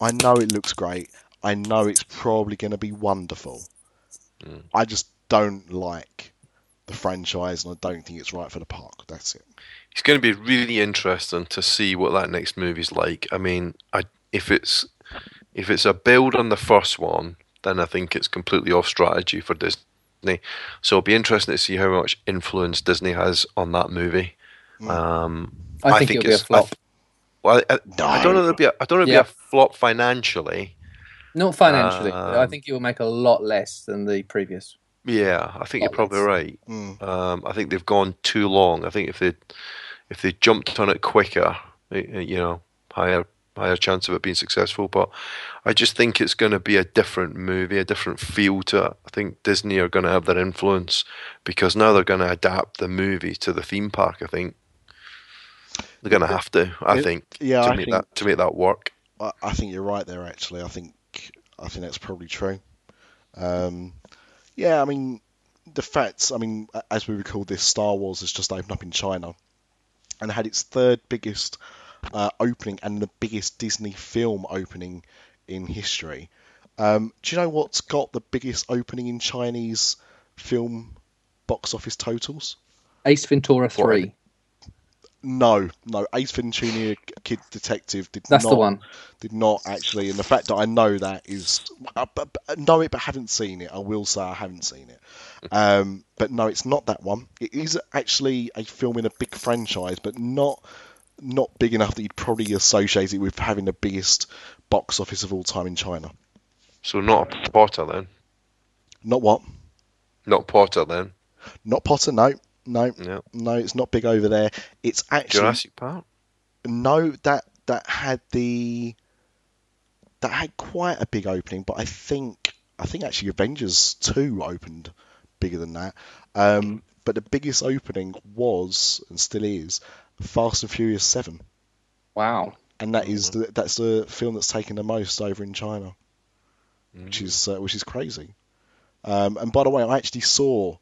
I know it looks great. I know it's probably going to be wonderful. I just don't like the franchise, and I don't think it's right for the park. That's it. It's going to be really interesting to see what that next movie's like. I mean, I if it's if it's a build on the first one, then I think it's completely off strategy for Disney. So it'll be interesting to see how much influence Disney has on that movie. Um, I think it'll be a it's- I flop. well, I, I don't know. It'll be. A, I don't know. It'll Yeah. be a flop financially. Not financially. Um, I think it will make a lot less than the previous. Yeah, I think you're probably right. Mm. Um, I think they've gone too long. I think if they if they jumped on it quicker, eh, you know, higher higher chance of it being successful. But I just think it's going to be a different movie, a different feel to it. I think Disney are going to have their influence because now they're going to adapt the movie to the theme park. I think they're going to have to. I It- think yeah, to I make think- that to make that work. I, I think you're right there. Actually, I think I think that's probably true. Um, yeah, I mean the facts. I mean, as we recall this, Star Wars has just opened up in China and had its third biggest uh, opening and the biggest Disney film opening in history. Um, do you know what's got the biggest opening in Chinese film box office totals? Ace Ventura 3. No, no. Ace Ventura, Kid Detective, did That's not. the one. did not actually, and the fact that I know that is, I, but, but- know it but haven't seen it. I will say I haven't seen it. Um, but no, it's not that one. It is actually a film in a big franchise, but not not big enough that you'd probably associate it with having the biggest box office of all time in China. So not a Potter then. Not what? Not Potter then. Not Potter. No, no, No. no. It's not big over there. It's actually Jurassic Park. no that that had the that had quite a big opening, but I think I think actually Avengers two opened bigger than that. Um, but the biggest opening was and still is Fast and Furious seven, Wow. and that is the, that's the film that's taken the most over in China, which is uh, which is crazy. Um, and by the way, I actually saw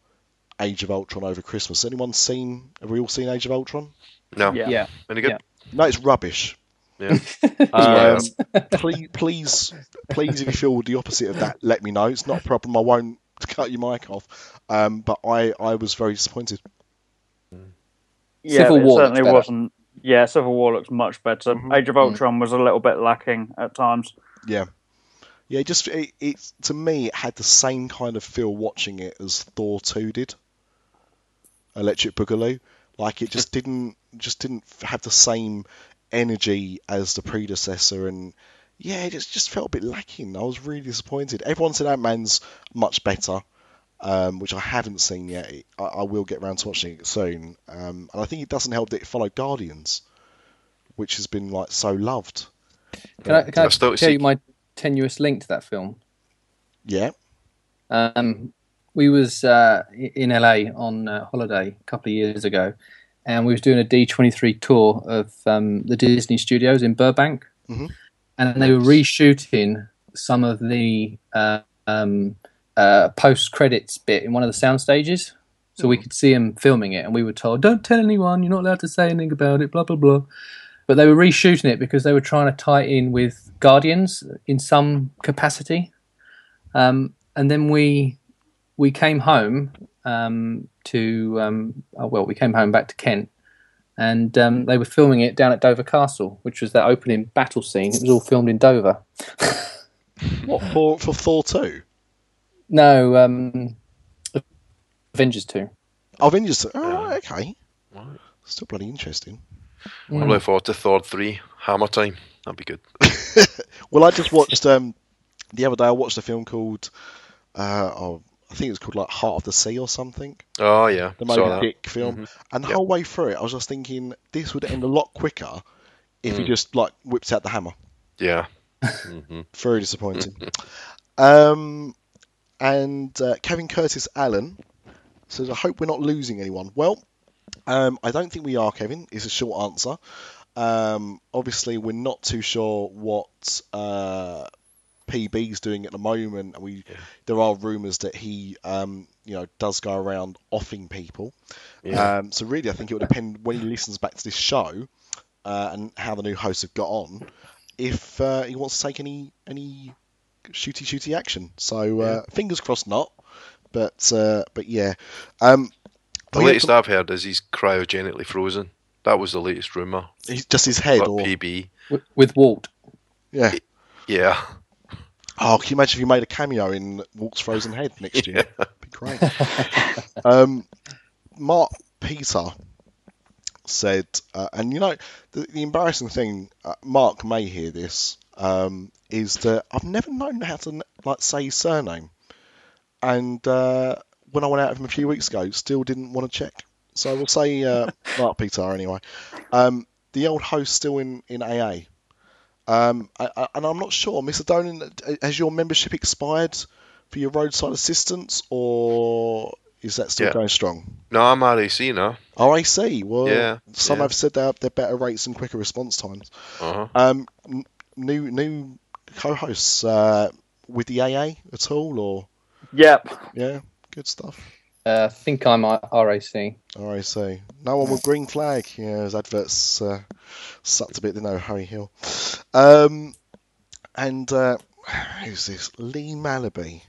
Age of Ultron over Christmas. Anyone seen? Have we all seen Age of Ultron? No. Yeah. Yeah. Any good? Yeah. No, it's rubbish. Yeah. Um, please, please, please, if you feel the opposite of that, let me know. It's not a problem. I won't cut your mic off. Um, but I, I was very disappointed. Yeah, Civil War looks certainly wasn't. Yeah, Civil War looks much better. Mm-hmm. Age of Ultron was a little bit lacking at times. Yeah, yeah. Just it, it to me, it had the same kind of feel watching it as Thor two did. Electric Boogaloo, like it just didn't, just didn't have the same energy as the predecessor, and yeah, it just just felt a bit lacking. I was really disappointed. Everyone said Ant Man's much better. um, which I haven't seen yet. I, I will get around to watching it soon. Um, and I think it doesn't help that it followed Guardians, which has been like so loved. Can I, can I I still tell see- you my tenuous link to that film? Yeah. Um, we was uh, in LA on uh, holiday a couple of years ago, and we was doing a D23 tour of um, the Disney Studios in Burbank, Mhm. and they were reshooting some of the uh, um, uh, post credits bit in one of the sound stages. So we could see them filming it, and we were told, "Don't tell anyone. You're not allowed to say anything about it." Blah blah blah. But they were reshooting it because they were trying to tie in with Guardians in some capacity. Um, and then we we came home um, to um, oh, well, we came home back to Kent, and um, they were filming it down at Dover Castle, which was that opening battle scene. It was all filmed in Dover. What for? For Thor two? No, um, Avengers two. Oh, Avengers. Oh, right, okay. Right. Still bloody interesting. I'm looking forward to Thor 3, Hammer Time. That'd be good. Well, I just watched um, the other day. I watched a film called uh, oh, I think it was called like Heart of the Sea or something. Oh yeah, The saw Moby that. Dick film. And the Yep. whole way through it, I was just thinking this would end a lot quicker if he Mm. just like whips out the hammer. Yeah. hmm Very disappointing. um, and uh, Kevin Curtis Allen says, "I hope we're not losing anyone." Well, um, I don't think we are, Kevin. Is a short answer. Um, obviously, we're not too sure what uh, PB's doing at the moment. And we there are rumours that he, um, you know, does go around offing people. Yeah. Um, so really, I think it would depend when he listens back to this show uh, and how the new hosts have got on, if uh, he wants to take any any shooty shooty action. So uh, fingers crossed, not. But uh, but yeah. Um, The latest some- I've heard is he's cryogenically frozen. That was the latest rumor. he's just his head, But or PB, with, with Walt. yeah. yeah, Oh, can you imagine if you made a cameo in Walt's Frozen Head next year? Be great. um, Mark Peter said, uh, and you know, the, the embarrassing thing, uh, Mark may hear this, um, is that I've never known how to like say his surname, and uh, when I went out with him a few weeks ago, still didn't want to check. So we'll say uh, Mark Peter anyway. Um, the old host still in in AA. Um, I, I, and I'm not sure, Mr. Dolan, has your membership expired for your roadside assistance, or is that still Yeah. going strong? no, I'm RAC now. RAC, well, Yeah, some yeah. have said they're, they're better rates and quicker response times. Uh-huh. Um, n- new new co-hosts uh, with the AA at all, or Yep. yeah, good stuff. Uh, I think I'm RAC. RAC, no one with green flag. Yeah, his adverts uh, sucked a bit, didn't they, Harry Hill? Um, and uh, who's this? Lee Malaby.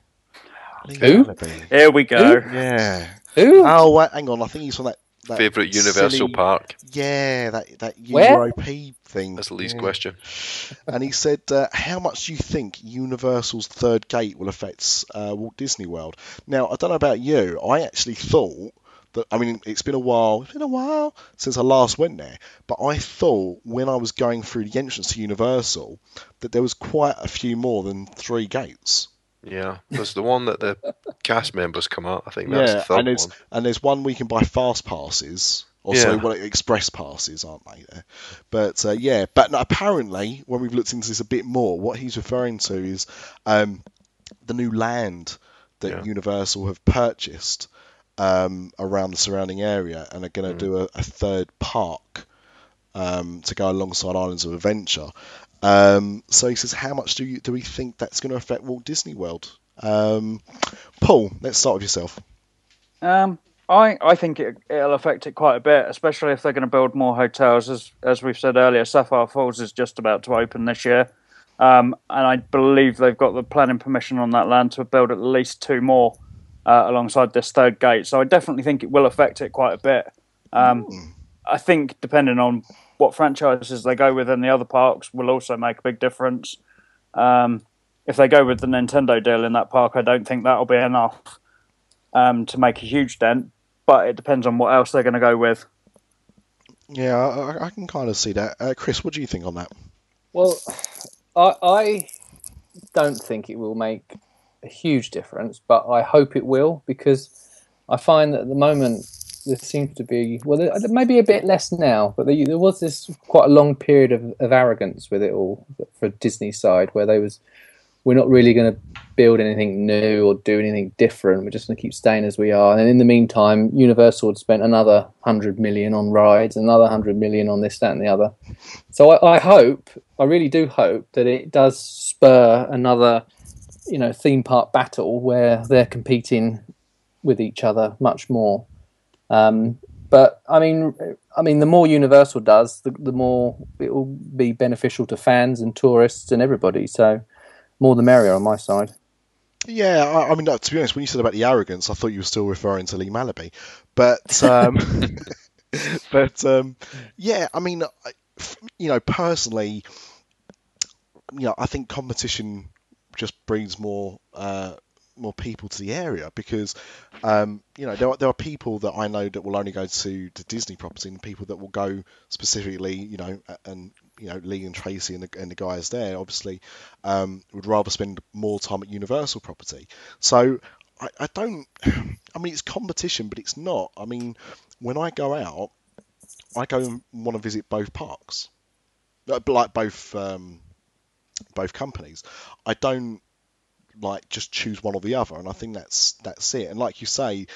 Lee Who? Malaby. Here we go. Yeah. Who? Oh, wait, hang on. I think he's from that. That Favorite Universal silly- Park. Yeah, that that Where? UROP thing. That's the least Yeah. question. And he said, uh, "How much do you think Universal's third gate will affect uh, Walt Disney World?" Now, I don't know about you. I actually thought that. I mean, it's been a while. It's been a while since I last went there. But I thought when I was going through the entrance to Universal that there was quite a few more than three gates. Yeah, there's the one that the cast members come out. I think that's the third and there's one. and there's one we can buy fast passes. Or sorry, Yeah. what express passes aren't they there? But uh, yeah, but no, apparently when we've looked into this a bit more, what he's referring to is um, the new land that Yeah. Universal have purchased um, around the surrounding area, and are going to Mm. do a, a third park um, to go alongside Islands of Adventure. Um, so he says, how much do you do we think that's going to affect Walt Disney World? Um, Paul, let's start with yourself. Um, I I think it, it'll affect it quite a bit, especially if they're going to build more hotels. As as we've said earlier, Sapphire Falls is just about to open this year, um, and I believe they've got the planning permission on that land to build at least two more uh, alongside this third gate. So I definitely think it will affect it quite a bit. Um, I think depending on what franchises they go with in the other parks will also make a big difference. Um, if they go with the Nintendo deal in that park, I don't think that'll be enough um, to make a huge dent. But it depends on what else they're going to go with. Yeah, I, I can kind of see that. Uh, Chris, what do you think on that? Well, I, I don't think it will make a huge difference, but I hope it will because I find that at the moment there seems to be well, there, maybe a bit less now, but there, there was this quite a long period of, of arrogance with it all for Disney's side, where they was we're not really going to build anything new or do anything different. We're just going to keep staying as we are. And in the meantime, Universal had spent another hundred million on rides, another hundred million on this, that, and the other. So I, I hope, I really do hope that it does spur another, you know, theme park battle where they're competing with each other much more. Um, but I mean, I mean, the more Universal does, the, the more it will be beneficial to fans and tourists and everybody. So, more the merrier on my side. Yeah, I, I mean, to be honest, when you said about the arrogance, I thought you were still referring to Lee Malaby, but um, but um, yeah, I mean, you know, personally, you know, I think competition just brings more uh, more people to the area because um, you know there are, there are people that I know that will only go to the Disney property and people that will go specifically, you know, and you know Lee and Tracy and the, and the guys there obviously um, would rather spend more time at Universal property. So I, I don't. I mean, it's competition, but it's not. I mean, when I go out, I go and want to visit both parks, Uh, like both um, both companies. I don't like just choose one or the other, and I think that's that's it. And like you say,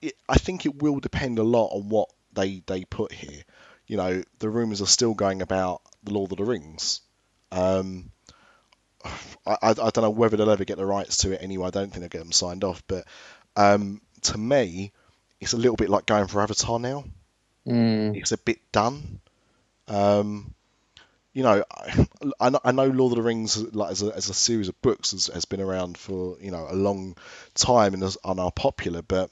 it, I think it will depend a lot on what they they put here. You know, the rumours are still going about the Lord of the Rings. Um, I, I, I don't know whether they'll ever get the rights to it anyway. I don't think they'll get them signed off. But um, to me, it's a little bit like going for Avatar now. Mm. It's a bit done. Um, you know, I, I know- Lord of the Rings like as a, as a series of books has, has been around for you know a long time and, is, and are popular, but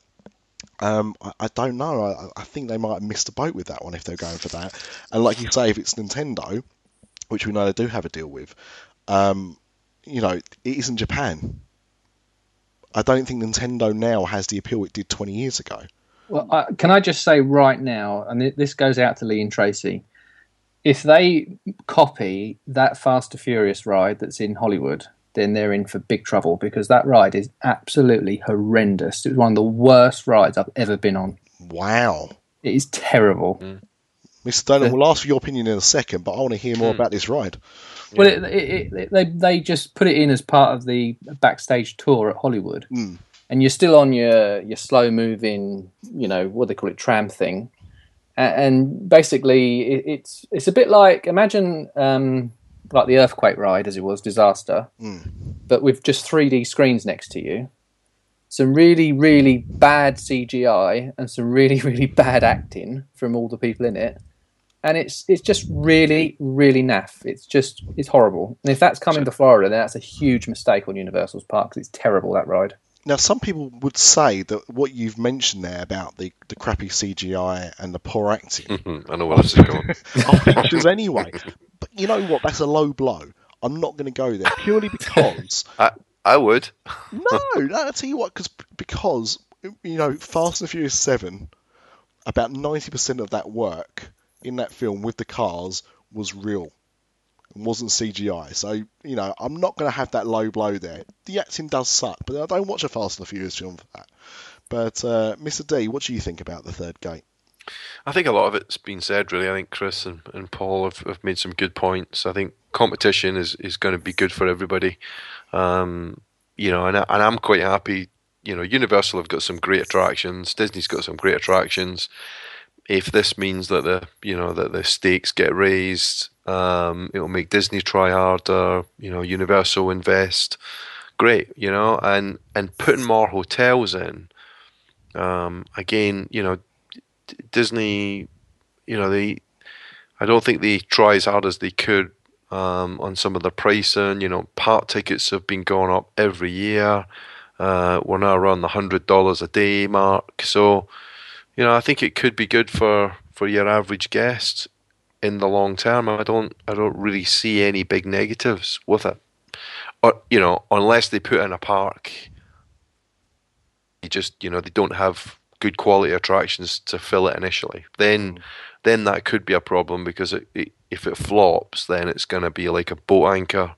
um, I, I don't know. I, I think they might have missed a boat with that one if they're going for that. And like you say, if it's Nintendo, which we know they do have a deal with, um, you know, it isn't Japan. I don't think Nintendo now has the appeal it did 20 years ago. Well, I, can I just say right now, and this goes out to Lee and Tracy, if they copy that Fast and Furious ride that's in Hollywood, then they're in for big trouble because that ride is absolutely horrendous. It was one of the worst rides I've ever been on. Wow. It is terrible. Mr. Dolan, we'll ask for your opinion in a second, but I want to hear more about this ride. Well, it, it, it, they they just put it in as part of the backstage tour at Hollywood, Mm. and you're still on your your slow moving, you know, what they call it, tram thing, A- and basically it, it's it's a bit like imagine um, like the earthquake ride as it was disaster, Mm. but with just 3D screens next to you, some really really bad CGI and some really really bad acting from all the people in it and it's it's just really really naff. It's just it's horrible. And if that's coming to Florida, then that's a huge mistake on Universal's part because it's terrible that ride. Now, some people would say that what you've mentioned there about the, the crappy CGI and the poor acting Mhm, I know where this is going. are features anyway. But you know what? That's a low blow. I'm not going to go there purely because I, I would. no, no. I'll tell you what, cause, because you know, Fast and Furious Seven, about ninety percent of that work in that film with the cars was real. Wasn't CGI. So you know, I'm not going to have that low blow there. The acting does suck, but I don't watch a Fast and the Furious film for that. But uh, Mr. D, what do you think about the third gate? I think a lot of it's been said, really. I think Chris and, and Paul have, have made some good points. I think competition is, is going to be good for everybody. Um, you know, and, I, and I'm quite happy. You know, Universal have got some great attractions. Disney's got some great attractions. If this means that the you know that the stakes get raised, um, it'll make Disney try harder. You know, Universal invest. Great, you know, and and putting more hotels in. Um, again, you know, D- Disney, you know, they, I don't think they try as hard as they could um, on some of the pricing. You know, park tickets have been going up every year. Uh, we're now around the hundred dollars a day mark. So, you know, I think it could be good for, for your average guest in the long term. I don't I don't really see any big negatives with it. Or you know, unless they put in a park you just you know they don't have good quality attractions to fill it initially then then that could be a problem because it, it, if it flops then it's going to be like a boat anchor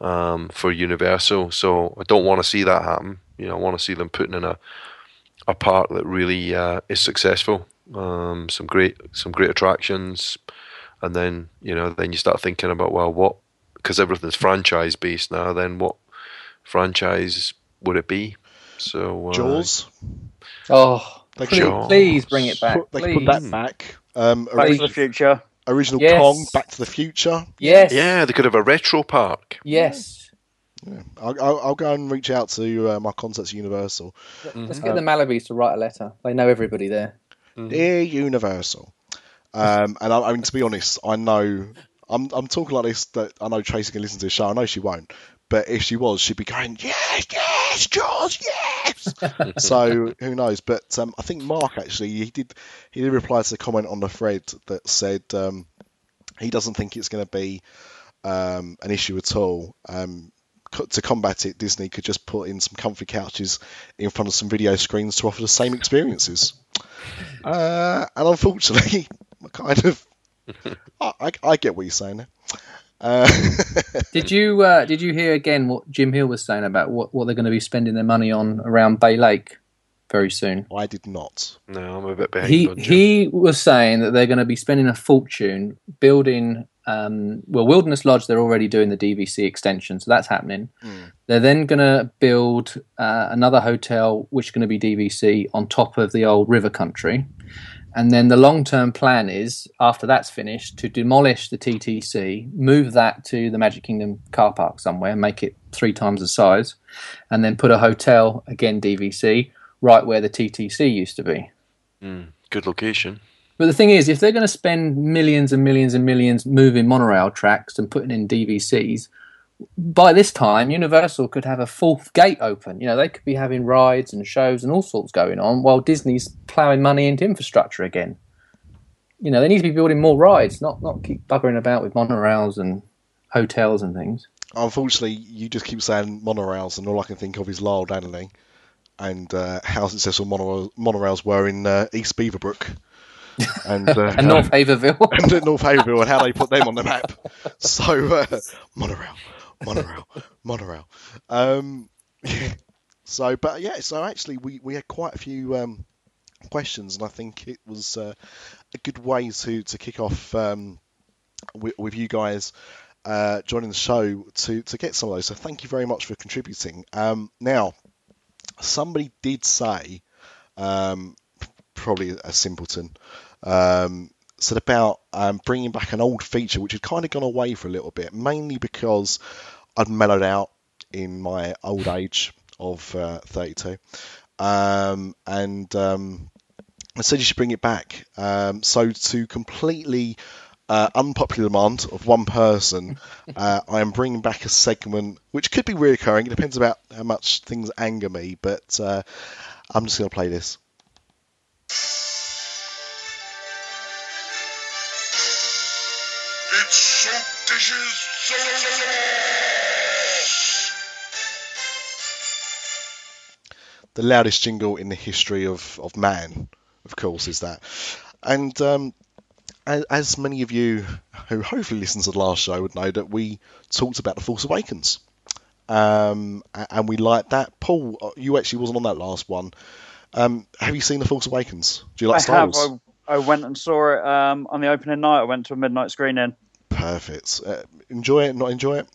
um, for universal so i don't want to see that happen you know i want to see them putting in a a park that really uh, is successful um, some great some great attractions and then you know then you start thinking about well what because everything's franchise based now then what franchise would it be so uh, Jaws. Oh, They please, Jaws. please bring it back. Put, they could Please. put that back. Um, Back to the Future. original Yes. Kong, Back to the Future. Yes. Yeah, they could have a retro park. Yes. I'll, I'll, I'll go and reach out to uh, my contacts at Universal. Let's get the Malabys to write a letter. They know everybody there. Dear Universal. Um, and I, I mean, to be honest, I know I'm I'm talking like this that I know Tracy can listen to the show. I know she won't, but if she was, she'd be going, yes, yes, Jaws, yes. so who knows? But um, I think Mark actually he did he did reply to the comment on the thread that said um, he doesn't think it's going to be um, an issue at all. Um, to combat it, Disney could just put in some comfy couches in front of some video screens to offer the same experiences. Uh, and unfortunately, kind of, I, I, I get what you're saying. Uh, Did you uh, did you hear again what Jim Hill was saying about what, what they're going to be spending their money on around Bay Lake very soon? I did not. No, I'm a bit behind. He on he was saying that they're going to be spending a fortune building. Um, well, Wilderness Lodge, they're already doing the DVC extension, so that's happening. They're then going to build uh, another hotel, which is going to be DVC on top of the old River Country. And then the long term plan is, after that's finished, to demolish the TTC, move that to the Magic Kingdom car park somewhere, make it three times the size, and then put a hotel, again DVC, right where the TTC used to be. Mm, good location. But the thing is, if they're going to spend millions and millions and millions moving monorail tracks and putting in DVCs, by this time, Universal could have a fourth gate open. You know, they could be having rides and shows and all sorts going on while Disney's ploughing money into infrastructure again. You know, they need to be building more rides, not not keep buggering about with monorails and hotels and things. Unfortunately, you just keep saying monorails, and all I can think of is Lyle Dannelly and uh, how successful monorails, monorails were in uh, East Beaverbrook and, uh, And North Haverville. and North Haverhill and how they put them on the map. So uh, monorail, monorail, monorail. Um, so, but yeah, so actually we, we had quite a few um, questions, and I think it was uh, a good way to to kick off um, with, with you guys. Uh, joining the show to, to get some of those. So thank you very much for contributing. Um, now, somebody did say, um, probably a simpleton, um, said about um, bringing back an old feature which had kind of gone away for a little bit, mainly because I'd mellowed out in my old age of uh, 32, um, and um, I said you should bring it back. Um, so to completely uh, unpopular demand of one person, uh, I am bringing back a segment which could be reoccurring. It depends about how much things anger me, but uh, I'm just going to play this. The loudest jingle in the history of, of man, of course, is that. And um, as, as many of you who hopefully listened to the last show would know, that we talked about The Force Awakens. Um, and we liked that. Paul, uh, you actually wasn't on that last one. Um, have you seen The Force Awakens? Do you like I Star have. Wars? I, I went and saw it um, on the opening night. I went to a midnight screening. Perfect. Uh, enjoy it, not enjoy it?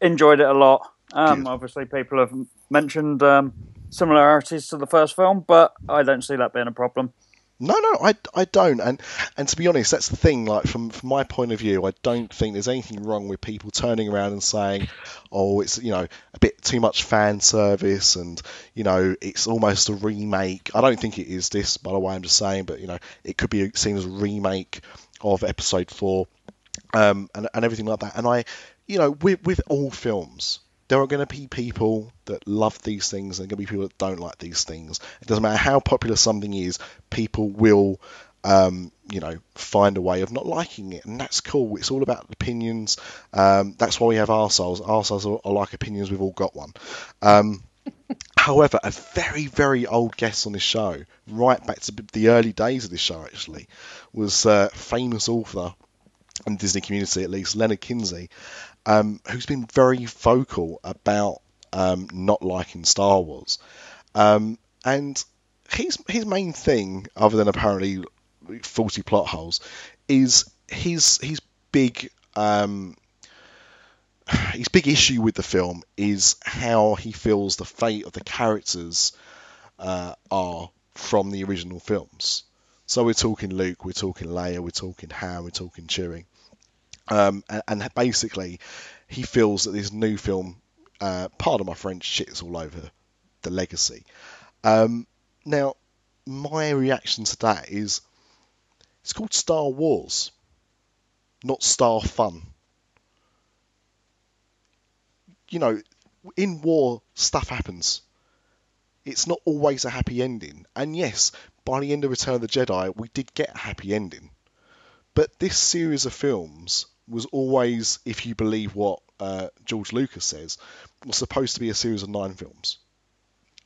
Enjoyed it a lot. Um, obviously, people have mentioned um, similarities to the first film, but I don't see that being a problem. No, no, I, I don't, and and to be honest, that's the thing. Like from from my point of view, I don't think there's anything wrong with people turning around and saying, "Oh, it's you know a bit too much fan service," and you know it's almost a remake. I don't think it is this, by the way. I'm just saying, but you know it could be seen as a remake of Episode Four, um, and and everything like that. And I, you know, with with all films, there are going to be people that love these things and there are going to be people that don't like these things. It doesn't matter how popular something is, people will, um, you know, find a way of not liking it, and that's cool. It's all about opinions. Um, that's why we have arseholes. Arseholes are, are like opinions. We've all got one. Um, however, a very, very old guest on this show, right back to the early days of this show, actually, was uh, famous author and Disney community, at least, Leonard Kinsey, um, who's been very vocal about um, not liking Star Wars. Um, and his his main thing, other than apparently faulty plot holes, is his his big um, his big issue with the film is how he feels the fate of the characters uh, are from the original films. So we're talking Luke, we're talking Leia, we're talking Han, we're talking Chewie. Um, and, and basically, he feels that this new film, uh, pardon my French, shits all over the legacy. Um, now, my reaction to that is it's called Star Wars, not Star Fun. You know, in war, stuff happens. It's not always a happy ending. And yes, by the end of Return of the Jedi, we did get a happy ending. But this series of films was always, if you believe what uh, George Lucas says, was supposed to be a series of nine films.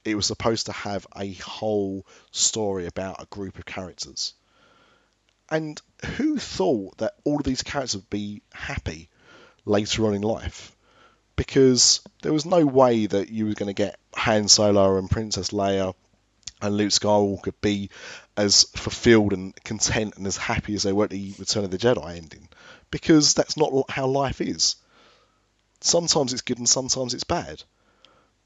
It was supposed to have a whole story about a group of characters. And who thought that all of these characters would be happy? later on in life because there was no way that you were going to get Han Solo and Princess Leia and Luke Skywalker be as fulfilled and content and as happy as they were at the Return of the Jedi ending because that's not how life is. Sometimes it's good and sometimes it's bad.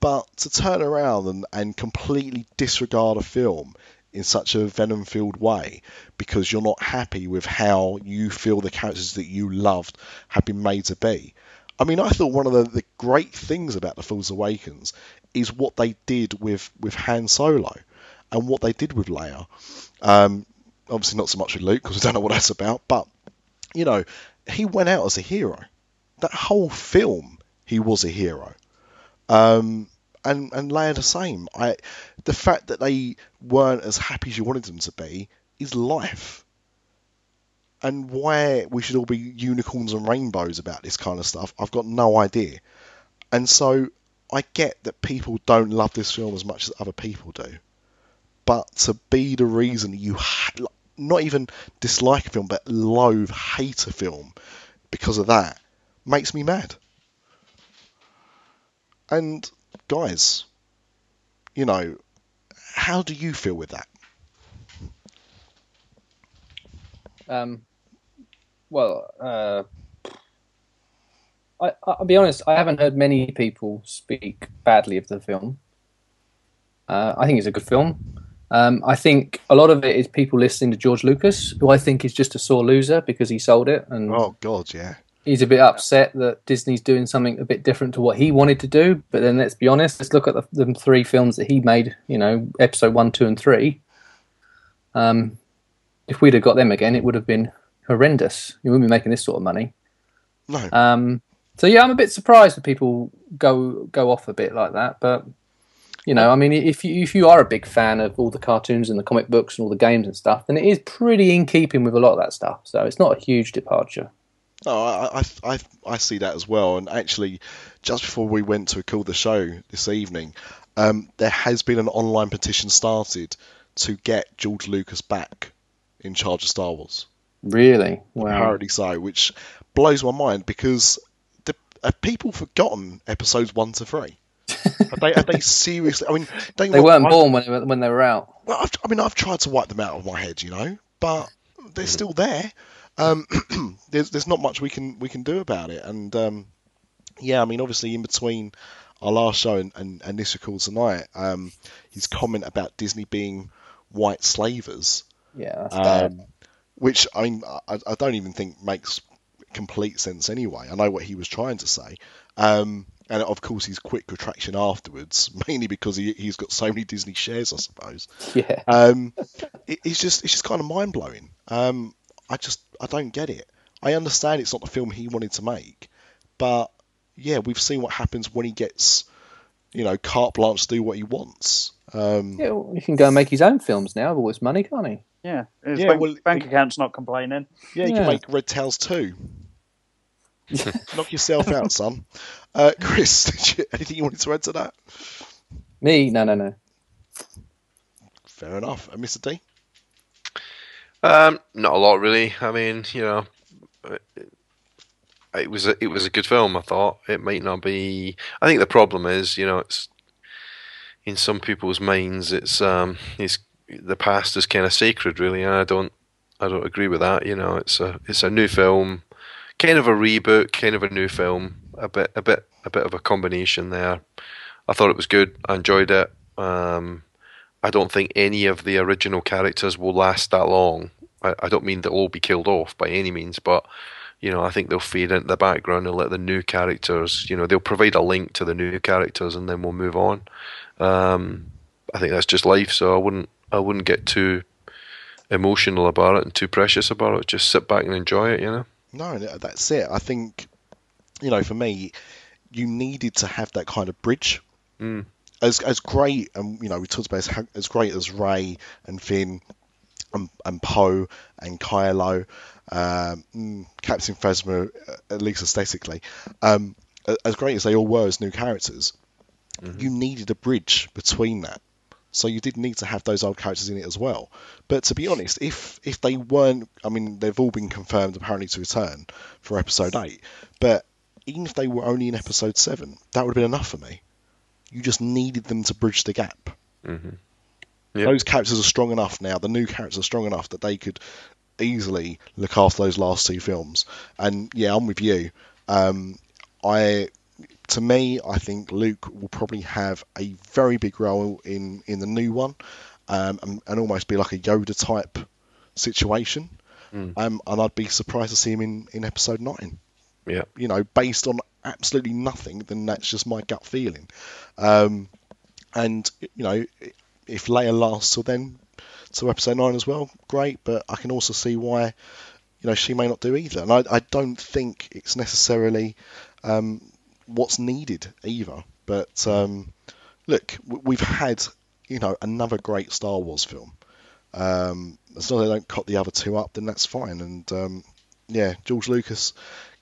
But to turn around and, and completely disregard a film in such a venom filled way because you're not happy with how you feel the characters that you loved have been made to be. I mean, I thought one of the, the great things about The Force Awakens is what they did with, with Han Solo and what they did with Leia. Um, obviously, not so much with Luke because we don't know what that's about, but, you know, he went out as a hero. That whole film, he was a hero. Um, and and Leia the same. I the fact that they weren't as happy as you wanted them to be is life. And why we should all be unicorns and rainbows about this kind of stuff, I've got no idea. And so I get that people don't love this film as much as other people do. But to be the reason you ha- not even dislike a film, but loathe, hate a film because of that, makes me mad. And guys, you know, how do you feel with that? Um, well, uh, I, I'll be honest. I haven't heard many people speak badly of the film. Uh, I think it's a good film. Um, I think a lot of it is people listening to George Lucas, who I think is just a sore loser because he sold it, and Oh God, yeah. he's a bit upset that Disney's doing something a bit different to what he wanted to do. But then let's be honest, let's look at the, the three films that he made. You know, episode one, two, and three. Um, if we'd have got them again, it would have been horrendous. You wouldn't be making this sort of money. No, Um, so yeah, I'm a bit surprised that people go go off a bit like that. But you know, I mean, if you if you are a big fan of all the cartoons and the comic books and all the games and stuff, then it is pretty in keeping with a lot of that stuff. So it's not a huge departure. no, I, I, I, I see that as well. And actually, just before we went to call the show this evening, um, there has been an online petition started to get George Lucas back in charge of Star Wars. Really? Wow. Apparently so, which blows my mind because the, have people forgotten episodes one to three? Have, they, have they seriously? I mean, don't They weren't wrong, born when they were, when they were out. Well, I've, I mean, I've tried to wipe them out of my head, you know, but they're still there. Um, there's there's not much we can we can do about it, and um, yeah, I mean, obviously, in between our last show and, and, and this record tonight, um, his comment about Disney being white slavers, Yeah, um, which I mean, I, I don't even think makes complete sense anyway. I know what he was trying to say. And of course, his quick retraction afterwards, mainly because he, he's got so many Disney shares, I suppose. Yeah. Um, it, it's just it's just kind of mind blowing. Um, I just I don't get it. I understand it's not the film he wanted to make, but yeah, we've seen what happens when he gets, you know, carte blanche to do what he wants. Um, yeah, well, he can go and make his own films now with all this money, can't he? Yeah, his Yeah, bank, well, bank account's not complaining. Yeah, he Yeah. can make Red Tails too. Knock yourself out, son. Uh, Chris, did you, anything you wanted to add to that? Me? No, no, no. Fair enough. And Mr. D? Um, not a lot really. I mean, you know, it, it was a, it was a good film. I thought it might not be. I think the problem is, you know, it's in some people's minds, it's um, it's the past is kind of sacred, really, and I don't I don't agree with that. You know, it's a it's a new film, kind of a reboot, kind of a new film, a bit a bit a bit of a combination there. I thought it was good. I enjoyed it. Um, I don't think any of the original characters will last that long. I, I don't mean they'll all be killed off by any means, but you know, I think they'll fade into the background and let the new characters, you know, they'll provide a link to the new characters and then we'll move on. Um, I think that's just life, so I wouldn't I wouldn't get too emotional about it and too precious about it. Just sit back and enjoy it, you know. No, that's it. I think, you know, for me, you needed to have that kind of bridge. Mm. As as great, and you know, we talked about as, as great as Rey and Finn and, and Poe and Kylo, um, mm, Captain Phasma, uh, at least aesthetically, um, as great as they all were as new characters, you needed a bridge between that. So you did need to have those old characters in it as well. But to be honest, if if they weren't, I mean, they've all been confirmed apparently to return for episode eight. But even if they were only in episode seven, that would have been enough for me. You just needed them to bridge the gap. Mhm. Yep. Those characters are strong enough now. The new characters are strong enough that they could easily look after those last two films. And yeah, I'm with you. Um, I, to me, I think Luke will probably have a very big role in in the new one, um, and, and almost be like a Yoda type situation. Mm. Um, and I'd be surprised to see him in in episode nine Yeah. you know, based on absolutely nothing, then that's just my gut feeling. Um, and you know, if Leia lasts till then, to episode nine as well, great. But I can also see why, you know, she may not do either. And I, I don't think it's necessarily um, what's needed either. But um, look, we've had, you know, another great Star Wars film. Um, as long as they don't cut the other two up, then that's fine. And um, yeah, George Lucas,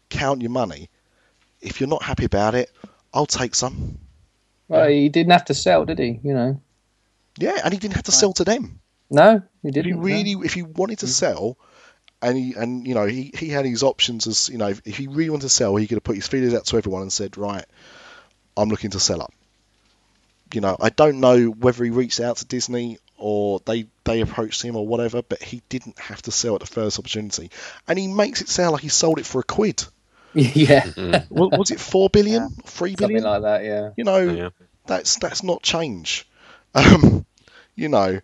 count your money. If you're not happy about it, I'll take some. Well, he didn't have to sell, did he? You know. Yeah, and he didn't have to sell to them. No, he didn't. he no. really, if he wanted to sell, and he and you know he, he had his options as you know if he really wanted to sell, he could have put his feelers out to everyone and said, right, I'm looking to sell up. You know, I don't know whether he reached out to Disney or they they approached him or whatever, but he didn't have to sell at the first opportunity, and he makes it sound like he sold it for a quid. yeah, Was, was it four billion, three billion? something like that. Yeah. You know, Yeah. that's that's not change. Um, you know,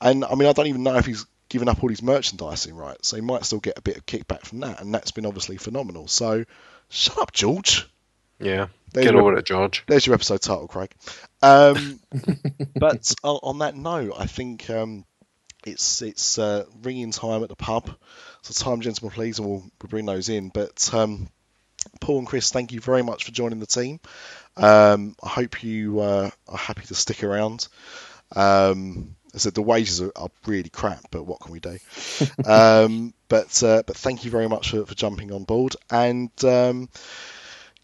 and I mean, I don't even know if he's given up all his merchandising rights, so he might still get a bit of kickback from that, and that's been obviously phenomenal. So, shut up, George. Yeah. There's Get your, over it, George. There's your episode title, Craig. Um, but on, on that note, I think um, it's it's uh, ringing time at the pub. So, time, gentlemen, please, and we'll, we'll bring those in. But um, Paul and Chris, thank you very much for joining the team. Um, I hope you uh, are happy to stick around. Um, I said the wages are, are really crap, but what can we do? um, but uh, but thank you very much for, for jumping on board. And um,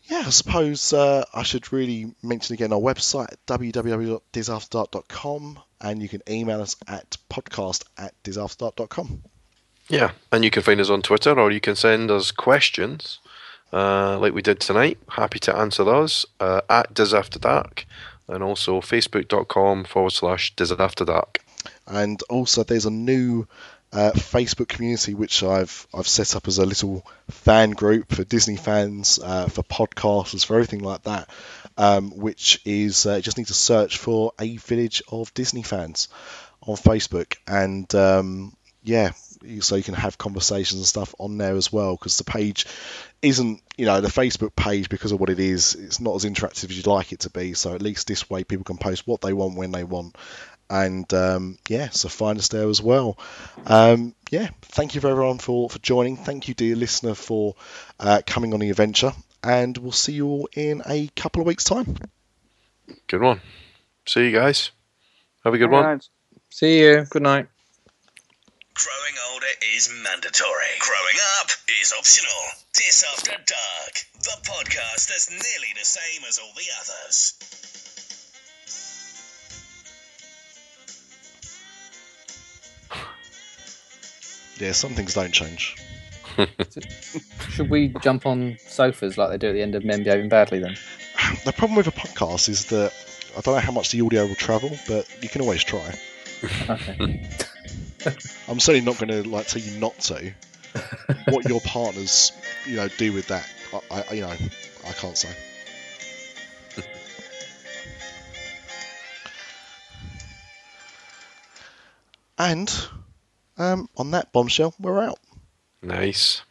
yeah, I suppose uh, I should really mention again our website www.disafterdark.com, and you can email us at podcast at disafterdark.com. Yeah, and you can find us on Twitter or you can send us questions uh, like we did tonight. Happy to answer those uh, at Dis Dark and also facebook.com forward slash Dis After Dark. and also there's a new uh, Facebook community which I've I've set up as a little fan group for Disney fans, uh, for podcasters, for everything like that. Um, which is uh, just need to search for a village of Disney fans on Facebook, and um, yeah, so you can have conversations and stuff on there as well because the page isn't you know the Facebook page because of what it is it's not as interactive as you'd like it to be so at least this way people can post what they want when they want and um, yeah so find us there as well um, yeah thank you for everyone for for joining thank you dear listener for uh, coming on the adventure and we'll see you all in a couple of weeks time Good one. See you guys. Have a good one. Alright. See you. Good night. Growing older is mandatory. Growing up is optional. Dis After Dark, the podcast that's nearly the same as all the others. yeah some things don't change Should we jump on sofas like they do at the end of Men Behaving Badly then? the problem with a podcast is that I don't know how much the audio will travel but you can always try Okay. I'm certainly not going to like tell you not to. what your partners, you know, do with that, I, I you know, I can't say. and um, on that bombshell, we're out. Nice.